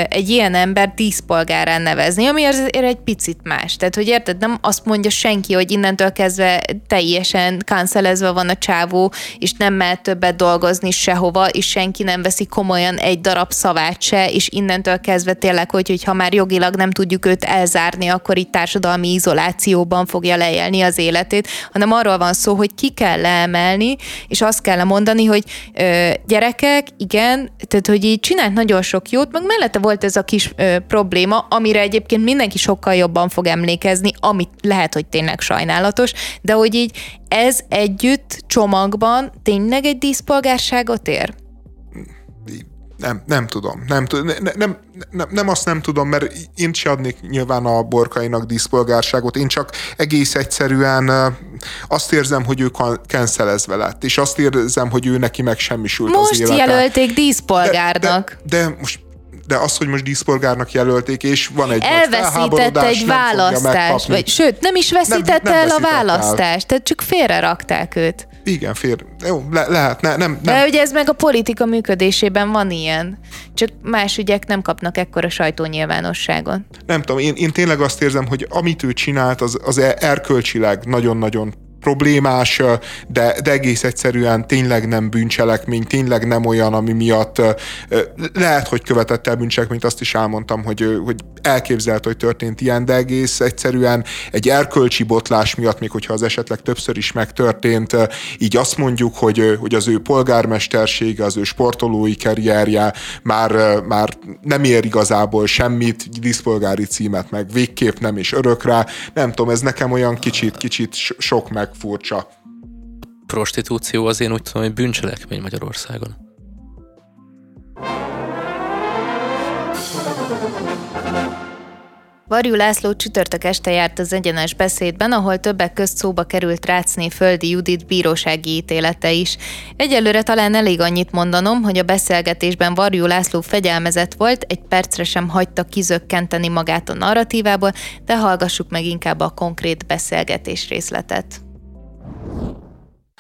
egy ilyen ember díszpolgárán nevezni, ami azért egy picit más. Tehát, hogy érted, nem azt mondja senki, hogy innentől kezdve teljesen káncelezve van a csávó, és nem mehet többet dolgozni sehova, és senki nem veszi komolyan egy darab szavát se, és innentől kezdve tényleg, hogy, hogy ha már jogilag nem tudjuk őt elzárni, akkor itt társadalmi izoláció izolációban fogja leélni az életét, hanem arról van szó, hogy ki kell leemelni, és azt kell mondani, hogy ö, gyerekek, igen, tehát hogy így csinált nagyon sok jót, meg mellette volt ez a kis ö, probléma, amire egyébként mindenki sokkal jobban fog emlékezni, amit lehet, hogy tényleg sajnálatos, de hogy így ez együtt csomagban tényleg egy díszpolgárságot ér? Nem, nem tudom. Nem, nem, nem, nem, nem azt nem tudom, mert én se adnék nyilván a borkainak díszpolgárságot, én csak egész egyszerűen azt érzem, hogy ő cancelezve lett, és azt érzem, hogy ő neki megsemmisült most az élete. Most jelölték díszpolgárnak. De, de, de most de az, hogy most díszpolgárnak jelölték, és van egy Elveszítette egy választást, vagy sőt, nem is veszítette nem, nem el a választást, el. tehát csak félre rakták őt. Igen, fér. Jó, le, lehet, ne, nem, nem. De ugye ez meg a politika működésében van ilyen. Csak más ügyek nem kapnak ekkora sajtónyilvánosságot. Nem tudom, én, én tényleg azt érzem, hogy amit ő csinált, az, az erkölcsileg nagyon-nagyon problémás, de, de egész egyszerűen tényleg nem bűncselekmény, tényleg nem olyan, ami miatt lehet, hogy követett el bűncselekményt, azt is elmondtam, hogy, hogy elképzelt, hogy történt ilyen, de egész egyszerűen egy erkölcsi botlás miatt, még hogyha az esetleg többször is megtörtént, így azt mondjuk, hogy, hogy az ő polgármestersége, az ő sportolói karrierje már, már nem ér igazából semmit, díszpolgári címet meg végképp nem is örökre. Nem tudom, ez nekem olyan kicsit, kicsit sok meg furcsa. Prostitúció az én úgy tudom, hogy bűncselekmény Magyarországon. Varjú László csütörtök este járt az egyenes beszédben, ahol többek közt szóba került Rácné Földi Judit bírósági ítélete is. Egyelőre talán elég annyit mondanom, hogy a beszélgetésben Varjú László fegyelmezett volt, egy percre sem hagyta kizökkenteni magát a narratívából, de hallgassuk meg inkább a konkrét beszélgetés részletet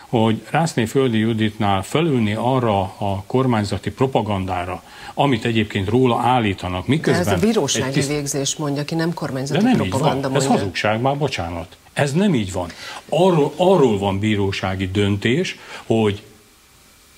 hogy Rászné Földi Juditnál felülni arra a kormányzati propagandára, amit egyébként róla állítanak, miközben... De ez a bírósági tiszt... végzés mondja ki, nem kormányzati De nem propaganda így van. mondja. Ez hazugság, már bocsánat. Ez nem így van. Arról, arról van bírósági döntés, hogy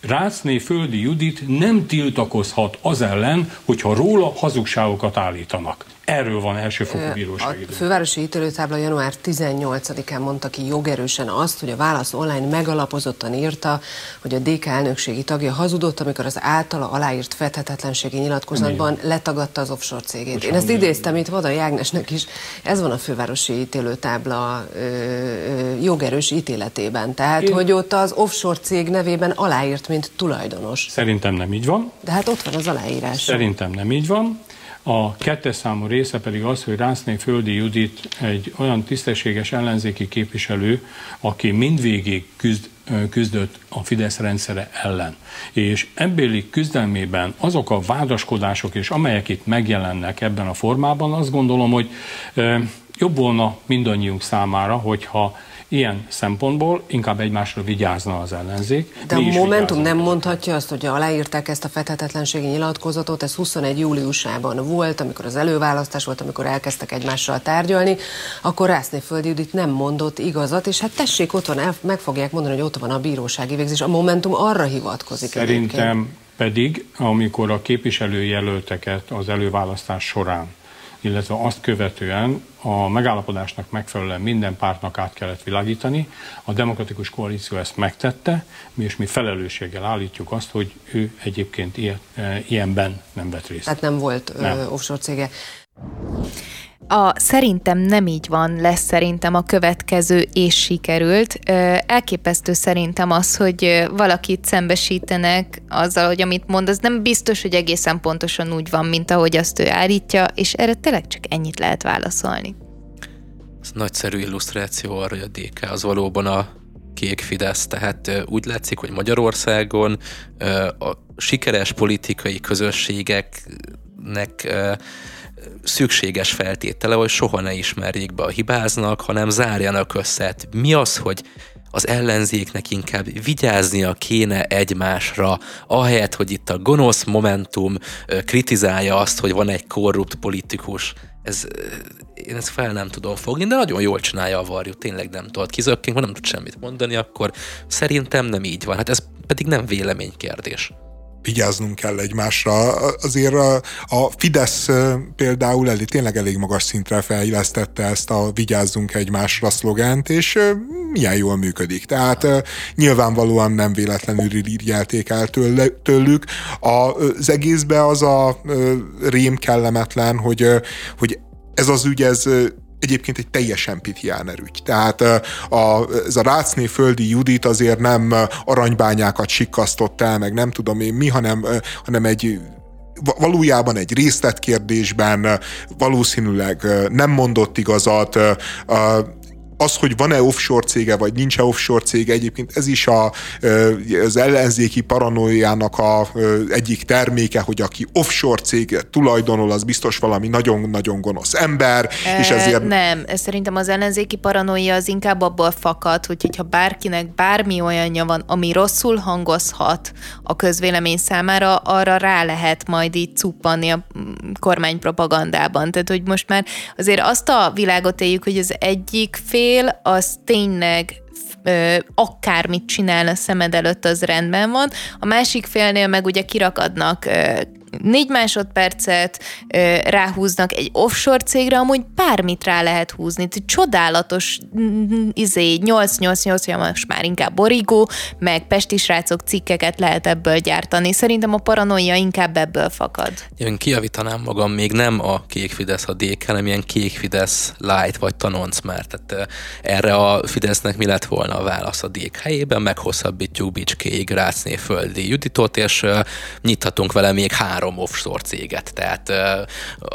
Rácné Földi Judit nem tiltakozhat az ellen, hogyha róla hazugságokat állítanak. Erről van elsőfokú bírósági A fővárosi ítélőtábla január 18-án mondta ki jogerősen azt, hogy a Válasz Online megalapozottan írta, hogy a DK elnökségi tagja hazudott, amikor az általa aláírt fedhetetlenségi nyilatkozatban letagadta az offshore cégét. Bocsánat, Én ezt idéztem itt Vada Jágnesnek is. Ez van a fővárosi ítélőtábla ö, ö, jogerős ítéletében. Tehát, Én... hogy ott az offshore cég nevében aláírt, mint tulajdonos. Szerintem nem így van. De hát ott van az aláírás. Szerintem nem így van. A kettes számú része pedig az, hogy Rászné Földi Judit egy olyan tisztességes ellenzéki képviselő, aki mindvégig küzd, küzdött a Fidesz rendszere ellen. És ebbéli küzdelmében azok a vádaskodások, és amelyek itt megjelennek ebben a formában, azt gondolom, hogy jobb volna mindannyiunk számára, hogyha Ilyen szempontból inkább egymásra vigyázna az ellenzék. De Mi a Momentum nem mondhatja azt, hogy aláírták ezt a fethetetlenségi nyilatkozatot, ez 21 júliusában volt, amikor az előválasztás volt, amikor elkezdtek egymással tárgyalni, akkor Rászné Földi Judit nem mondott igazat, és hát tessék, ott van, meg fogják mondani, hogy ott van a bírósági végzés. A Momentum arra hivatkozik. Szerintem egyébként. pedig, amikor a képviselőjelölteket az előválasztás során illetve azt követően a megállapodásnak megfelelően minden pártnak át kellett világítani. A demokratikus koalíció ezt megtette, mi és mi felelősséggel állítjuk azt, hogy ő egyébként ilyen, ilyenben nem vett részt. Tehát nem volt nem. offshore cége. A szerintem nem így van, lesz szerintem a következő és sikerült. Elképesztő szerintem az, hogy valakit szembesítenek azzal, hogy amit mond, az nem biztos, hogy egészen pontosan úgy van, mint ahogy azt ő állítja, és erre tényleg csak ennyit lehet válaszolni. Ez nagyszerű illusztráció arra, hogy a DK az valóban a kék Fidesz, tehát úgy látszik, hogy Magyarországon a sikeres politikai közösségeknek szükséges feltétele, hogy soha ne ismerjék be a hibáznak, hanem zárjanak össze. Hát mi az, hogy az ellenzéknek inkább vigyáznia kéne egymásra, ahelyett, hogy itt a gonosz momentum kritizálja azt, hogy van egy korrupt politikus. Ez, én ezt fel nem tudom fogni, de nagyon jól csinálja a varjú, tényleg nem tudod kizökkenni, ha nem tud semmit mondani, akkor szerintem nem így van. Hát ez pedig nem véleménykérdés vigyáznunk kell egymásra. Azért a, a Fidesz például elég, tényleg elég magas szintre fejlesztette ezt a vigyázzunk egymásra szlogent, és milyen jól működik. Tehát nyilvánvalóan nem véletlenül irigyelték el tőlük. Az egészben az a rém kellemetlen, hogy, hogy ez az ügy, ez egyébként egy teljesen pitján ügy. Tehát a, ez a Rácné földi Judit azért nem aranybányákat sikkasztott el, meg nem tudom én mi, hanem, hanem egy valójában egy részletkérdésben valószínűleg nem mondott igazat, az, hogy van-e offshore cége, vagy nincs-e offshore cége, egyébként ez is a, az ellenzéki paranoiának a egyik terméke, hogy aki offshore cég tulajdonol, az biztos valami nagyon-nagyon gonosz ember, e, és ezért... Nem, szerintem az ellenzéki paranoia az inkább abból fakad, hogy ha bárkinek bármi olyanja van, ami rosszul hangozhat a közvélemény számára, arra rá lehet majd így cuppanni a kormánypropagandában. Tehát, hogy most már azért azt a világot éljük, hogy az egyik fél fél, az tényleg ö, akármit csinál a szemed előtt, az rendben van. A másik félnél meg ugye kirakadnak ö, négy másodpercet ráhúznak egy offshore cégre, amúgy bármit rá lehet húzni. Csodálatos izé, 888, vagy most már inkább borigó, meg pesti srácok cikkeket lehet ebből gyártani. Szerintem a paranoia inkább ebből fakad. Én kiavítanám magam, még nem a kék Fidesz a DK, hanem ilyen kék Fidesz light vagy tanonc, mert tehát, erre a Fidesznek mi lett volna a válasz a DK helyében, meghosszabbítjuk Bicskéig Rácné földi Juditot, és nyithatunk vele még három három offshore céget, tehát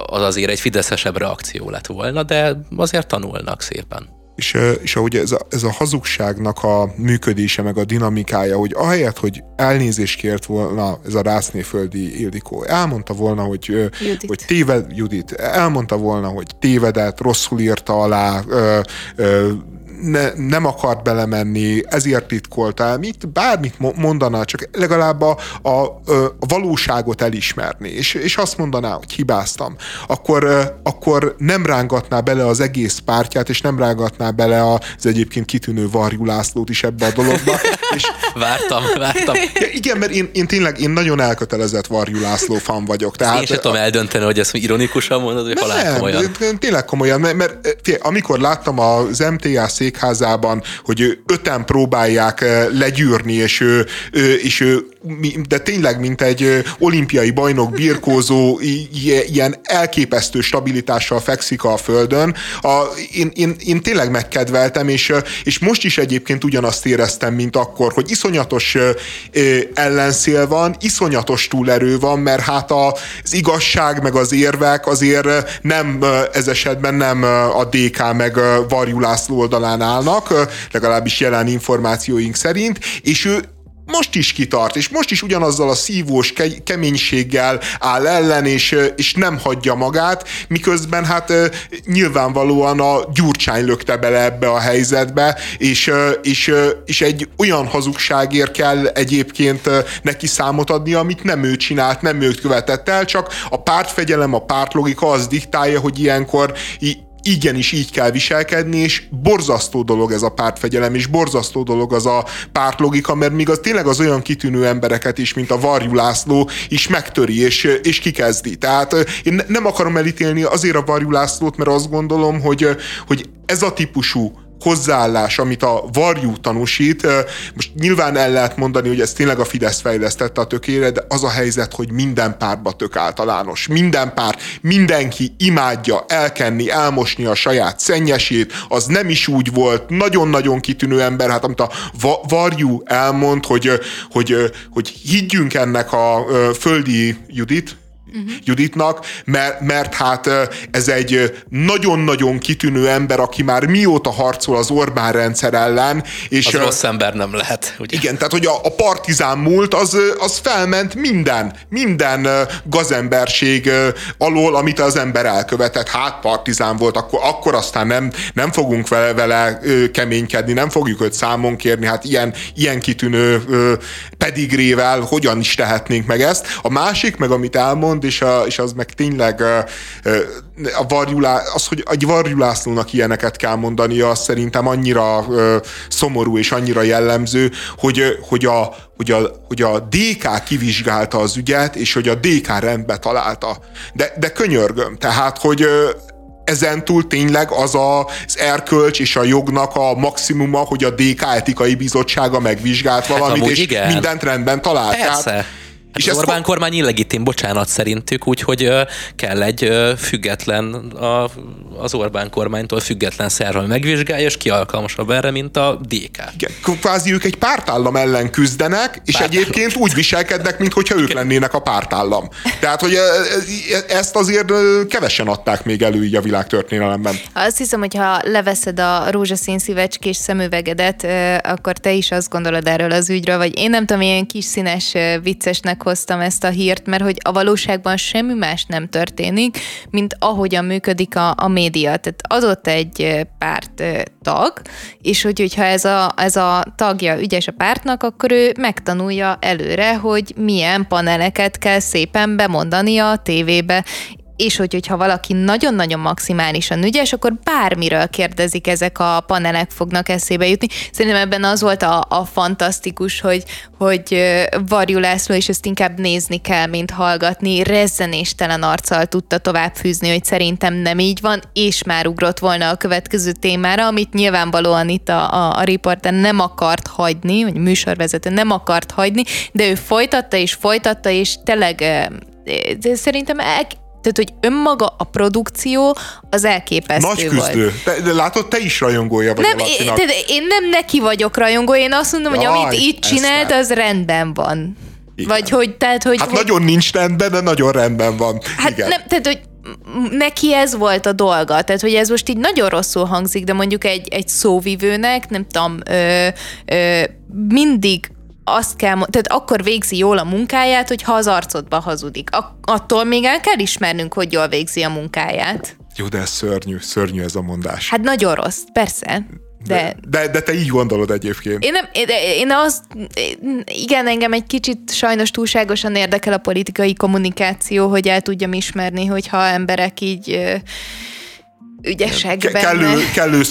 az azért egy fideszesebb reakció lett volna, de azért tanulnak szépen. És, és ahogy ez a, ez a hazugságnak a működése, meg a dinamikája, hogy ahelyett, hogy elnézést kért volna ez a rásznéföldi Ildikó, elmondta volna, hogy, Judit. hogy téved, Judit, elmondta volna, hogy tévedett, rosszul írta alá, ö, ö, ne, nem akart belemenni, ezért titkolta, mit, bármit mondana, csak legalább a, a, a valóságot elismerni, és, és azt mondaná, hogy hibáztam, akkor, akkor nem rángatná bele az egész pártját, és nem rángatná bele az egyébként kitűnő Varjú Lászlót is ebbe a dologba. És, vártam, vártam. Ja, igen, mert én, én tényleg én nagyon elkötelezett Varjú László fan vagyok. Tehát, én sem tudom eldönteni, hogy ezt ironikusan mondod, vagy halál komolyan. Tényleg komolyan, mert, mert amikor láttam az MTA székházában, hogy öten próbálják eh, legyűrni, és ő, és ő de tényleg, mint egy olimpiai bajnok birkózó, ilyen elképesztő stabilitással fekszik a földön. A, én, én, én tényleg megkedveltem, és, és most is egyébként ugyanazt éreztem, mint akkor, hogy iszonyatos ellenszél van, iszonyatos túlerő van, mert hát az igazság, meg az érvek azért nem ez esetben nem a DK meg Varjú László oldalán állnak, legalábbis jelen információink szerint, és ő most is kitart, és most is ugyanazzal a szívós ke- keménységgel áll ellen, és, és nem hagyja magát, miközben hát nyilvánvalóan a Gyurcsány lökte bele ebbe a helyzetbe, és, és, és egy olyan hazugságért kell egyébként neki számot adni, amit nem ő csinált, nem ő követett el, csak a pártfegyelem, a pártlogika az diktálja, hogy ilyenkor igenis így kell viselkedni, és borzasztó dolog ez a pártfegyelem, és borzasztó dolog az a pártlogika, mert még az tényleg az olyan kitűnő embereket is, mint a Varjú László is megtöri, és, és kikezdi. Tehát én nem akarom elítélni azért a Varjú Lászlót, mert azt gondolom, hogy, hogy ez a típusú hozzáállás, amit a varjú tanúsít, most nyilván el lehet mondani, hogy ez tényleg a Fidesz fejlesztette a tökére, de az a helyzet, hogy minden pártba tök általános. Minden pár, mindenki imádja elkenni, elmosni a saját szennyesét, az nem is úgy volt, nagyon-nagyon kitűnő ember, hát amit a varjú elmond, hogy, hogy, hogy higgyünk ennek a földi Judit, uh-huh. Juditnak, mert, mert hát ez egy nagyon-nagyon kitűnő ember, aki már mióta harcol az Orbán rendszer ellen. És az rossz ember nem lehet. Ugye? Igen, tehát hogy a, a partizán múlt az, az felment minden, minden gazemberség alól, amit az ember elkövetett. Hát partizán volt, akkor, akkor aztán nem, nem fogunk vele, vele keménykedni, nem fogjuk őt számon kérni, hát ilyen, ilyen kitűnő pedigrével hogyan is tehetnénk meg ezt. A másik, meg amit elmond, és, a, és az meg tényleg a varjulá, az, hogy egy varjulászlónak ilyeneket kell mondani, az szerintem annyira szomorú és annyira jellemző, hogy, hogy, a, hogy, a, hogy a DK kivizsgálta az ügyet, és hogy a DK rendbe találta. De, de könyörgöm, tehát, hogy ezen túl tényleg az az erkölcs és a jognak a maximuma, hogy a DK etikai bizottsága megvizsgált hát valamit, hát, és igen. mindent rendben talált. Persze. Tehát, és az Orbán kormány illegitim, bocsánat szerintük, úgyhogy kell egy független, a, az Orbán kormánytól független szerv, ami megvizsgálja, és ki alkalmasabb erre, mint a DK. Igen, kvázi ők egy pártállam ellen küzdenek, és Pártállam. egyébként úgy viselkednek, mintha ők lennének a pártállam. Tehát, hogy ezt azért kevesen adták még elő így a világtörténelemben. Azt hiszem, hogy ha leveszed a rózsaszín szívecskés szemüvegedet, akkor te is azt gondolod erről az ügyről, vagy én nem tudom, ilyen kis színes viccesnek hoztam ezt a hírt, mert hogy a valóságban semmi más nem történik, mint ahogyan működik a, a média. Tehát adott egy párt tag, és hogy, hogyha ez a, ez a tagja ügyes a pártnak, akkor ő megtanulja előre, hogy milyen paneleket kell szépen bemondani a tévébe, és hogy, hogyha valaki nagyon-nagyon maximálisan ügyes, akkor bármiről kérdezik, ezek a panelek fognak eszébe jutni. Szerintem ebben az volt a, a fantasztikus, hogy, hogy Varjú László, és ezt inkább nézni kell, mint hallgatni, rezzenéstelen arccal tudta tovább fűzni, hogy szerintem nem így van, és már ugrott volna a következő témára, amit nyilvánvalóan itt a, a, a riporter nem akart hagyni, vagy műsorvezető nem akart hagyni, de ő folytatta és folytatta, és tényleg szerintem tehát, hogy önmaga a produkció az elképesztő Nagy küzdő. volt. Te, de látod, te is rajongója vagy nem, én, én nem neki vagyok rajongó, én azt mondom, Jaj, hogy amit itt csinált, az rendben van. Igen. Vagy hogy, tehát, hogy... Hát hogy... nagyon nincs rendben, de nagyon rendben van. Hát Igen. nem, tehát, hogy neki ez volt a dolga, tehát hogy ez most így nagyon rosszul hangzik, de mondjuk egy, egy szóvivőnek, nem tudom, ö, ö, mindig azt kell, tehát akkor végzi jól a munkáját, hogy ha az arcodba hazudik. attól még el kell ismernünk, hogy jól végzi a munkáját. Jó, de ez szörnyű, szörnyű ez a mondás. Hát nagyon rossz, persze. De, de, de te így gondolod egyébként. Én, nem, én azt, igen, engem egy kicsit sajnos túlságosan érdekel a politikai kommunikáció, hogy el tudjam ismerni, hogyha emberek így ügyesek Ke- benne. Kellő, kellő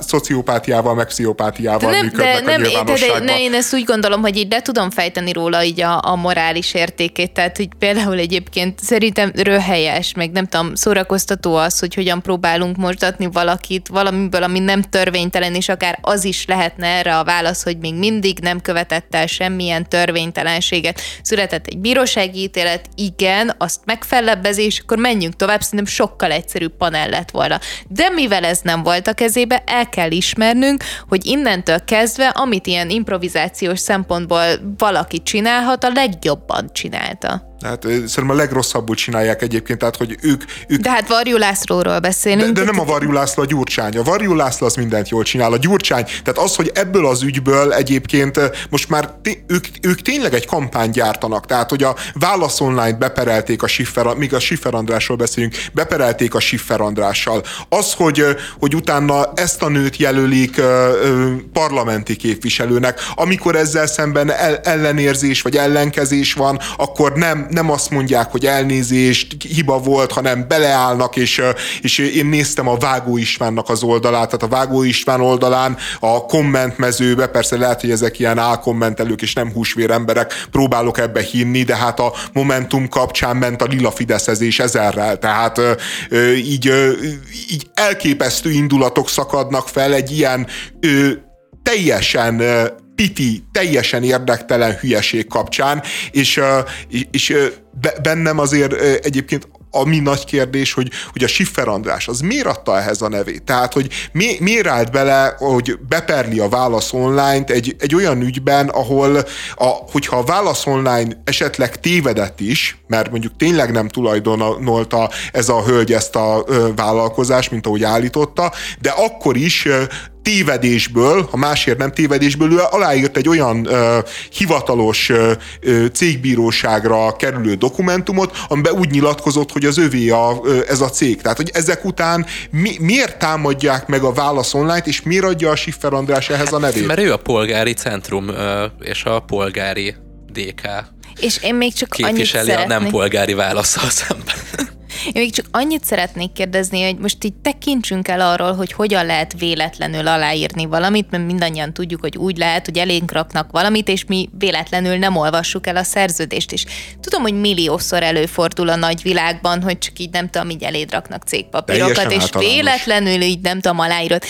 szociopátiával, meg pszichopátiával nem, működnek de, nem, a de, de, ne, én ezt úgy gondolom, hogy így le tudom fejteni róla így a, a morális értékét, tehát hogy például egyébként szerintem röhelyes, meg nem tudom, szórakoztató az, hogy hogyan próbálunk mosdatni valakit valamiből, ami nem törvénytelen, és akár az is lehetne erre a válasz, hogy még mindig nem követett el semmilyen törvénytelenséget. Született egy bírósági ítélet, igen, azt megfellebbezés, akkor menjünk tovább, szerintem sokkal egyszerűbb panel lett volna. De mivel ez nem volt a kezébe, el kell ismernünk, hogy innentől kezdve, amit ilyen improvizációs szempontból valaki csinálhat, a legjobban csinálta. Hát szerintem a legrosszabbul csinálják egyébként, tehát hogy ők... ők de hát Varjú Lászlóról beszélünk. De, de nem a Varjú László, a Gyurcsány. A Varjú László az mindent jól csinál. A Gyurcsány, tehát az, hogy ebből az ügyből egyébként most már té- ők, ők tényleg egy kampány gyártanak. Tehát, hogy a Válasz Online beperelték a Schiffer, míg a Schiffer Andrásról beszélünk, beperelték a Schiffer Andrással. Az, hogy, hogy utána ezt a nőt jelölik parlamenti képviselőnek, amikor ezzel szemben el, ellenérzés vagy ellenkezés van, akkor nem, nem azt mondják, hogy elnézést, hiba volt, hanem beleállnak, és, és én néztem a Vágó Istvánnak az oldalát, tehát a Vágó István oldalán a kommentmezőbe, persze lehet, hogy ezek ilyen álkommentelők, és nem húsvér emberek, próbálok ebbe hinni, de hát a Momentum kapcsán ment a lila fideszezés ezerrel, tehát így, így elképesztő indulatok szakadnak fel egy ilyen teljesen piti, teljesen érdektelen hülyeség kapcsán, és, és bennem azért egyébként ami nagy kérdés, hogy, hogy a Schiffer András az miért adta ehhez a nevét? Tehát, hogy mi, miért állt bele, hogy beperli a Válasz Online-t egy, egy olyan ügyben, ahol, a, hogyha a Válasz Online esetleg tévedett is, mert mondjuk tényleg nem tulajdonolta ez a hölgy ezt a vállalkozást, mint ahogy állította, de akkor is tévedésből, ha másért nem tévedésből, ő aláírt egy olyan ö, hivatalos ö, cégbíróságra kerülő dokumentumot, amiben úgy nyilatkozott, hogy az övé a, ö, ez a cég. Tehát, hogy ezek után mi, miért támadják meg a Válasz Online-t, és miért adja a Siffer András ehhez a nevét? Mert ő a polgári centrum ö, és a polgári DK. És én még csak annyit a nem polgári válaszsal szemben. Én még csak annyit szeretnék kérdezni, hogy most így tekintsünk el arról, hogy hogyan lehet véletlenül aláírni valamit, mert mindannyian tudjuk, hogy úgy lehet, hogy elénk raknak valamit, és mi véletlenül nem olvassuk el a szerződést is. Tudom, hogy milliószor előfordul a nagyvilágban, hogy csak így nem tudom, így eléd raknak cégpapírokat, és véletlenül így nem tudom, aláírod.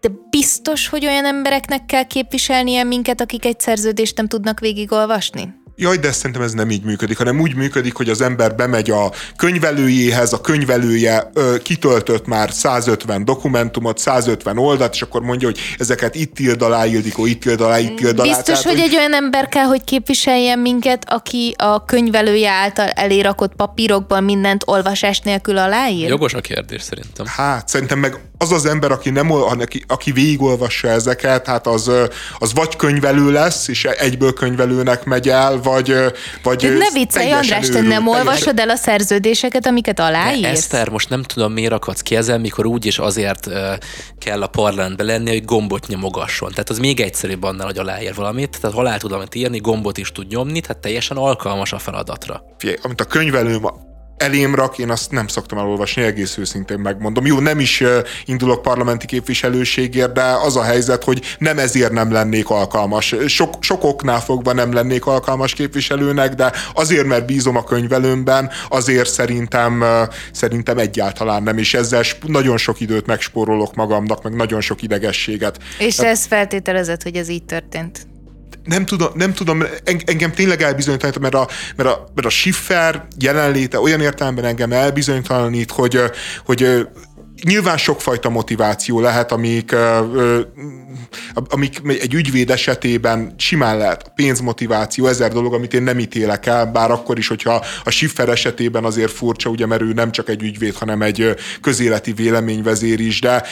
De biztos, hogy olyan embereknek kell képviselnie minket, akik egy szerződést nem tudnak végigolvasni? Jaj, de szerintem ez nem így működik, hanem úgy működik, hogy az ember bemegy a könyvelőjéhez, a könyvelője ö, kitöltött már 150 dokumentumot, 150 oldalt, és akkor mondja, hogy ezeket itt írt alá, Ildikó, itt írt alá, itt írt alá. Biztos, Tehát, hogy, hogy egy olyan ember kell, hogy képviseljen minket, aki a könyvelője által elérakott papírokban mindent olvasás nélkül aláír? Jogos a kérdés szerintem. Hát, szerintem meg az az ember, aki, nem, aki, aki végigolvassa ezeket, hát az, az vagy könyvelő lesz, és egyből könyvelőnek megy el, vagy... vagy ne viccelj, András, te nem olvasod el a szerződéseket, amiket aláírsz? Eszter, most nem tudom, miért akadsz ki ezen, mikor úgyis azért uh, kell a parlamentbe lenni, hogy gombot nyomogasson. Tehát az még egyszerűbb annál, hogy aláír valamit. Tehát ha alá tud amit írni, gombot is tud nyomni, tehát teljesen alkalmas a feladatra. Figyelj, amit a könyvelőm elém rak, én azt nem szoktam elolvasni, egész őszintén megmondom. Jó, nem is indulok parlamenti képviselőségért, de az a helyzet, hogy nem ezért nem lennék alkalmas. Sok, sok oknál fogva nem lennék alkalmas képviselőnek, de azért, mert bízom a könyvelőmben, azért szerintem, szerintem egyáltalán nem, és ezzel nagyon sok időt megspórolok magamnak, meg nagyon sok idegességet. És ez feltételezett, hogy ez így történt? Nem tudom, nem tudom engem tényleg elbizonytalanít, mert a, mert a, mert a Schiffer jelenléte olyan értelemben engem elbizonytalanít, hogy, hogy nyilván sokfajta motiváció lehet, amik, amik egy ügyvéd esetében simán lehet. A pénzmotiváció, ezer dolog, amit én nem ítélek el, bár akkor is, hogyha a Schiffer esetében azért furcsa, ugye, mert ő nem csak egy ügyvéd, hanem egy közéleti véleményvezér is, de,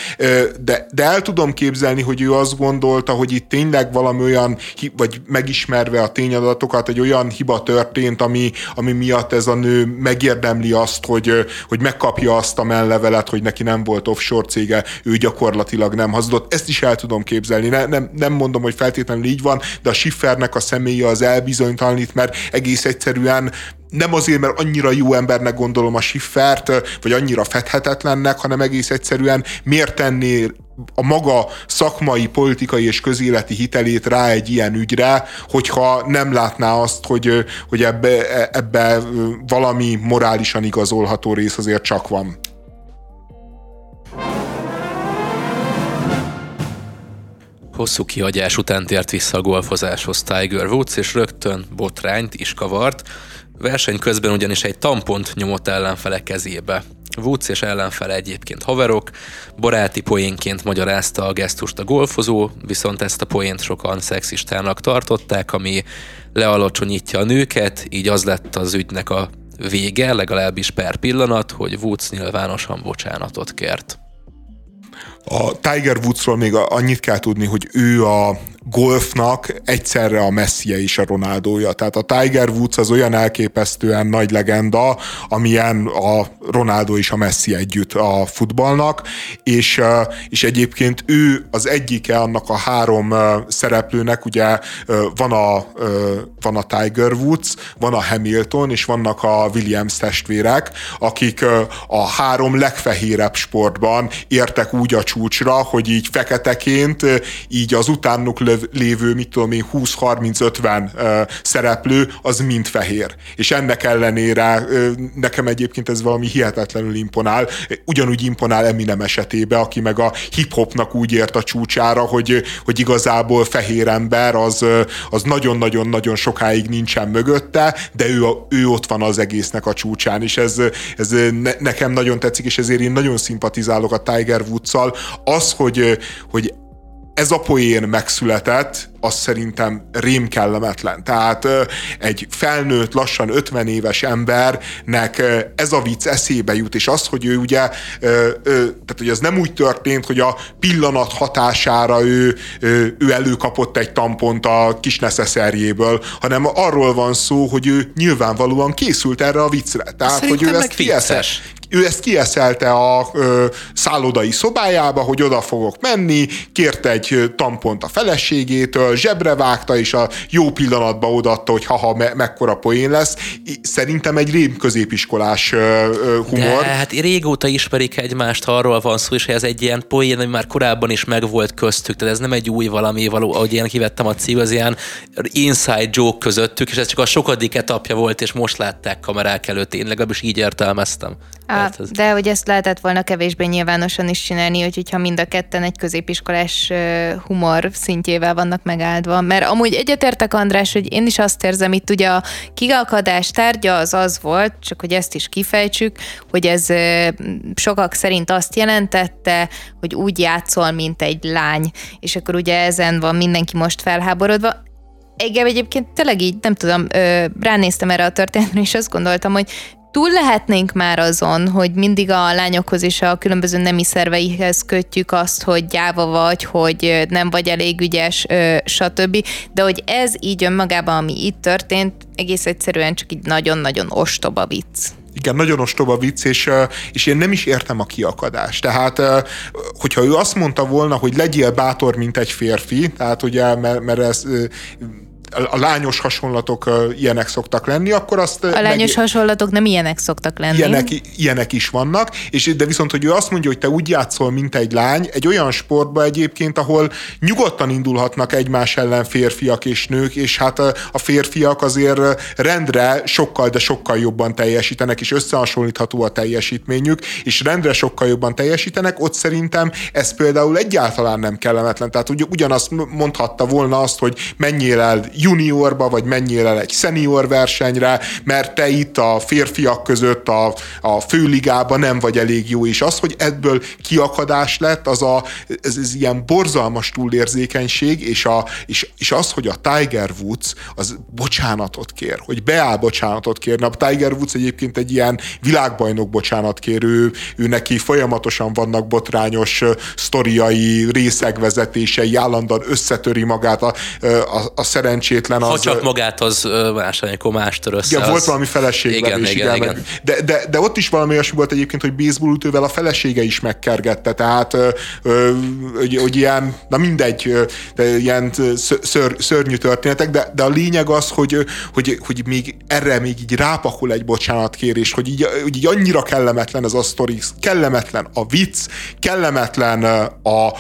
de, de el tudom képzelni, hogy ő azt gondolta, hogy itt tényleg valami olyan, vagy megismerve a tényadatokat, egy olyan hiba történt, ami, ami miatt ez a nő megérdemli azt, hogy, hogy megkapja azt a mellevelet, hogy neki nem nem volt offshore cége, ő gyakorlatilag nem hazudott. Ezt is el tudom képzelni. Ne, nem, nem mondom, hogy feltétlenül így van, de a Schiffernek a személye az elbizonytalanít, mert egész egyszerűen nem azért, mert annyira jó embernek gondolom a Schiffert, vagy annyira fedhetetlennek, hanem egész egyszerűen miért tenné a maga szakmai, politikai és közéleti hitelét rá egy ilyen ügyre, hogyha nem látná azt, hogy, hogy ebbe, ebbe valami morálisan igazolható rész azért csak van. Hosszú kihagyás után tért vissza a golfozáshoz Tiger Woods, és rögtön botrányt is kavart. Verseny közben ugyanis egy tampont nyomott ellenfele kezébe. Woods és ellenfele egyébként haverok, baráti poénként magyarázta a gesztust a golfozó, viszont ezt a poént sokan szexistának tartották, ami lealacsonyítja a nőket, így az lett az ügynek a vége, legalábbis per pillanat, hogy Woods nyilvánosan bocsánatot kért. A Tiger Woodsról még annyit kell tudni, hogy ő a golfnak egyszerre a Messi és a Ronaldója. Tehát a Tiger Woods az olyan elképesztően nagy legenda, amilyen a Ronaldo és a Messi együtt a futballnak, és, és egyébként ő az egyike annak a három szereplőnek, ugye van a, van a Tiger Woods, van a Hamilton, és vannak a Williams testvérek, akik a három legfehérebb sportban értek úgy a csúcsra, hogy így feketeként, így az utánuk lévő, mit tudom én, 20-30-50 szereplő, az mind fehér. És ennek ellenére nekem egyébként ez valami hihetetlenül imponál. Ugyanúgy imponál Eminem esetébe, aki meg a hip-hopnak úgy ért a csúcsára, hogy, hogy igazából fehér ember az, az nagyon-nagyon-nagyon sokáig nincsen mögötte, de ő, ő ott van az egésznek a csúcsán, és ez, ez ne, nekem nagyon tetszik, és ezért én nagyon szimpatizálok a Tiger Woods-szal. Az, hogy, hogy ez a poén megszületett, az szerintem rém kellemetlen. Tehát egy felnőtt, lassan 50 éves embernek ez a vicc eszébe jut, és az, hogy ő ugye, tehát hogy ez nem úgy történt, hogy a pillanat hatására ő, ő előkapott egy tampont a kis neszeszerjéből, hanem arról van szó, hogy ő nyilvánvalóan készült erre a viccre. Tehát, Szerintem hogy ő ezt vicces ő ezt kieszelte a ö, szállodai szobájába, hogy oda fogok menni, kért egy tampont a feleségétől, zsebre vágta, és a jó pillanatban odaadta, hogy haha, me- mekkora poén lesz. Szerintem egy rém középiskolás humor. De hát régóta ismerik egymást, ha arról van szó, és ez egy ilyen poén, ami már korábban is megvolt köztük, tehát ez nem egy új valami való, ahogy én kivettem a cím, az ilyen inside joke közöttük, és ez csak a sokadik etapja volt, és most látták kamerák előtt, én legalábbis így értelmeztem. Á, de hogy ezt lehetett volna kevésbé nyilvánosan is csinálni, hogy ha mind a ketten egy középiskolás humor szintjével vannak megáldva. Mert amúgy egyetértek András, hogy én is azt érzem, itt ugye a kigalkadás tárgya az az volt, csak hogy ezt is kifejtsük, hogy ez sokak szerint azt jelentette, hogy úgy játszol, mint egy lány. És akkor ugye ezen van mindenki most felháborodva. Engem egyébként tényleg így, nem tudom, ránéztem erre a történetre, és azt gondoltam, hogy túl lehetnénk már azon, hogy mindig a lányokhoz és a különböző nemi szerveihez kötjük azt, hogy gyáva vagy, hogy nem vagy elég ügyes, stb. De hogy ez így önmagában, ami itt történt, egész egyszerűen csak így nagyon-nagyon ostoba vicc. Igen, nagyon ostoba vicc, és, és én nem is értem a kiakadást. Tehát, hogyha ő azt mondta volna, hogy legyél bátor, mint egy férfi, tehát ugye, mert, mert ez a lányos hasonlatok ilyenek szoktak lenni, akkor azt... A lányos meg... hasonlatok nem ilyenek szoktak lenni. Ilyenek, ilyenek is vannak, és de viszont, hogy ő azt mondja, hogy te úgy játszol, mint egy lány, egy olyan sportba egyébként, ahol nyugodtan indulhatnak egymás ellen férfiak és nők, és hát a férfiak azért rendre sokkal, de sokkal jobban teljesítenek, és összehasonlítható a teljesítményük, és rendre sokkal jobban teljesítenek, ott szerintem ez például egyáltalán nem kellemetlen. Tehát ugy, ugyanazt mondhatta volna azt, hogy menjél el juniorba, vagy menjél el egy senior versenyre, mert te itt a férfiak között a, a főligába nem vagy elég jó, és az, hogy ebből kiakadás lett, az a, ez, ez ilyen borzalmas túlérzékenység, és, a, és, és az, hogy a Tiger Woods az bocsánatot kér, hogy beáll bocsánatot kérni. A Tiger Woods egyébként egy ilyen világbajnok bocsánatkérő, ő neki folyamatosan vannak botrányos sztoriai, részegvezetései, állandóan összetöri magát a, a, a szerencsé szerencsétlen az... Ha csak magát az más, akkor más össze. Igen, az... volt valami feleség igen, igen, igen, igen. De, de, de, ott is valami olyasmi volt egyébként, hogy baseball a felesége is megkergette, tehát hogy, hogy ilyen, na mindegy, de ilyen ször, szörnyű történetek, de, de a lényeg az, hogy, hogy, hogy még erre még így rápakol egy bocsánatkérés, hogy így, hogy így annyira kellemetlen ez a sztori, kellemetlen a vicc, kellemetlen a,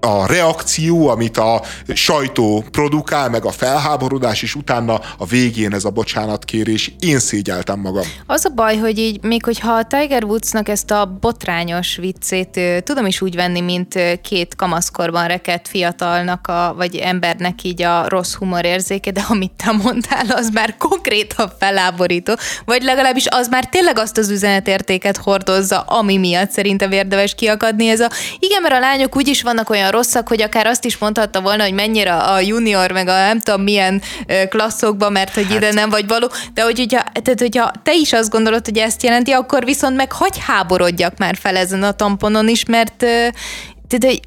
a reakció, amit a sajtó produkál, meg a felháborodás, és utána a végén ez a bocsánatkérés, én szégyeltem magam. Az a baj, hogy így, még hogyha a Tiger Woodsnak ezt a botrányos viccét tudom is úgy venni, mint két kamaszkorban rekett fiatalnak, a, vagy embernek így a rossz humorérzéke, de amit te mondtál, az már konkrétan feláborító, vagy legalábbis az már tényleg azt az üzenetértéket hordozza, ami miatt szerintem érdemes kiakadni. Ez a, igen, mert a lányok úgyis vannak olyan rosszak, hogy akár azt is mondhatta volna, hogy mennyire a junior, meg a nem tudom milyen klasszokban, mert hogy hát. ide nem vagy való, de hogy, hogyha, tehát, hogyha te is azt gondolod, hogy ezt jelenti, akkor viszont meg hagy háborodjak már fel ezen a tamponon is, mert Tehát, hogy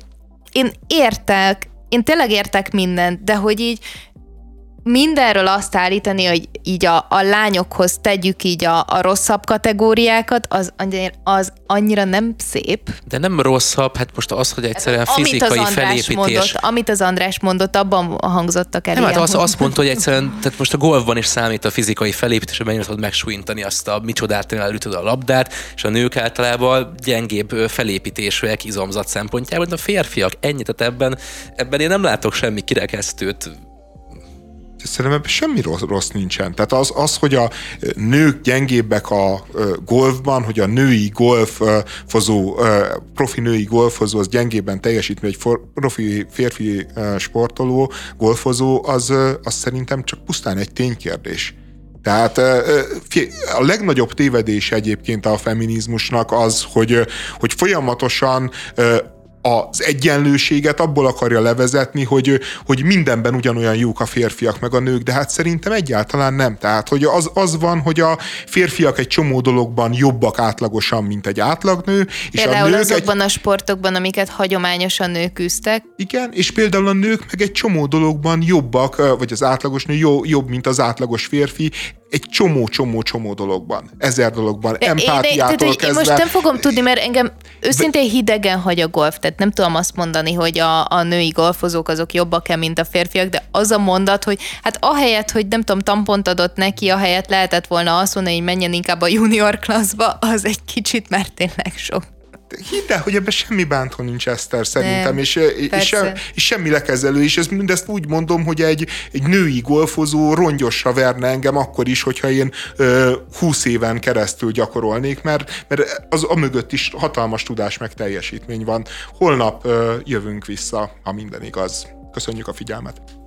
én értek, én tényleg értek mindent, de hogy így mindenről azt állítani, hogy így a, a lányokhoz tegyük így a, a rosszabb kategóriákat, az, az annyira nem szép. De nem rosszabb, hát most az, hogy egyszerűen amit fizikai az felépítés. Mondott, amit az András mondott, abban hangzottak el. Nem, hát az, azt mondta, hogy egyszerűen, tehát most a golfban is számít a fizikai felépítés, hogy mennyire tudod megsúlyintani azt a micsodát, elütöd a labdát, és a nők általában gyengébb felépítésűek izomzat szempontjából, de a férfiak ennyit, tehát ebben, ebben én nem látok semmi kirekesztőt Szerintem ebben semmi rossz, rossz nincsen. Tehát az, az, hogy a nők gyengébbek a golfban, hogy a női golfozó, profi női golfozó az gyengébben teljesít, mint egy profi férfi sportoló, golfozó, az, az szerintem csak pusztán egy ténykérdés. Tehát a legnagyobb tévedés egyébként a feminizmusnak az, hogy, hogy folyamatosan az egyenlőséget abból akarja levezetni, hogy, hogy mindenben ugyanolyan jók a férfiak meg a nők, de hát szerintem egyáltalán nem. Tehát, hogy az, az van, hogy a férfiak egy csomó dologban jobbak átlagosan, mint egy átlagnő, és például a nők azokban egy... a sportokban, amiket hagyományosan nők üztek. Igen, és például a nők meg egy csomó dologban jobbak, vagy az átlagos nő jobb, mint az átlagos férfi, egy csomó-csomó-csomó dologban, ezer dologban, de empátiától én, de, kezdve. Én most nem fogom tudni, mert engem őszintén hidegen hagy a golf, tehát nem tudom azt mondani, hogy a, a női golfozók azok jobbak-e, mint a férfiak, de az a mondat, hogy hát ahelyett, hogy nem tudom, tampont adott neki, ahelyett lehetett volna azt mondani, hogy menjen inkább a junior klasszba, az egy kicsit már tényleg sok hidd el, hogy ebben semmi bántó nincs Eszter szerintem, nem, és, és, sem, és semmi lekezelő, és ezt mindezt úgy mondom, hogy egy, egy női golfozó rongyosra verne engem akkor is, hogyha én ö, 20 éven keresztül gyakorolnék, mert, mert az a mögött is hatalmas tudás meg teljesítmény van. Holnap ö, jövünk vissza, ha minden igaz. Köszönjük a figyelmet!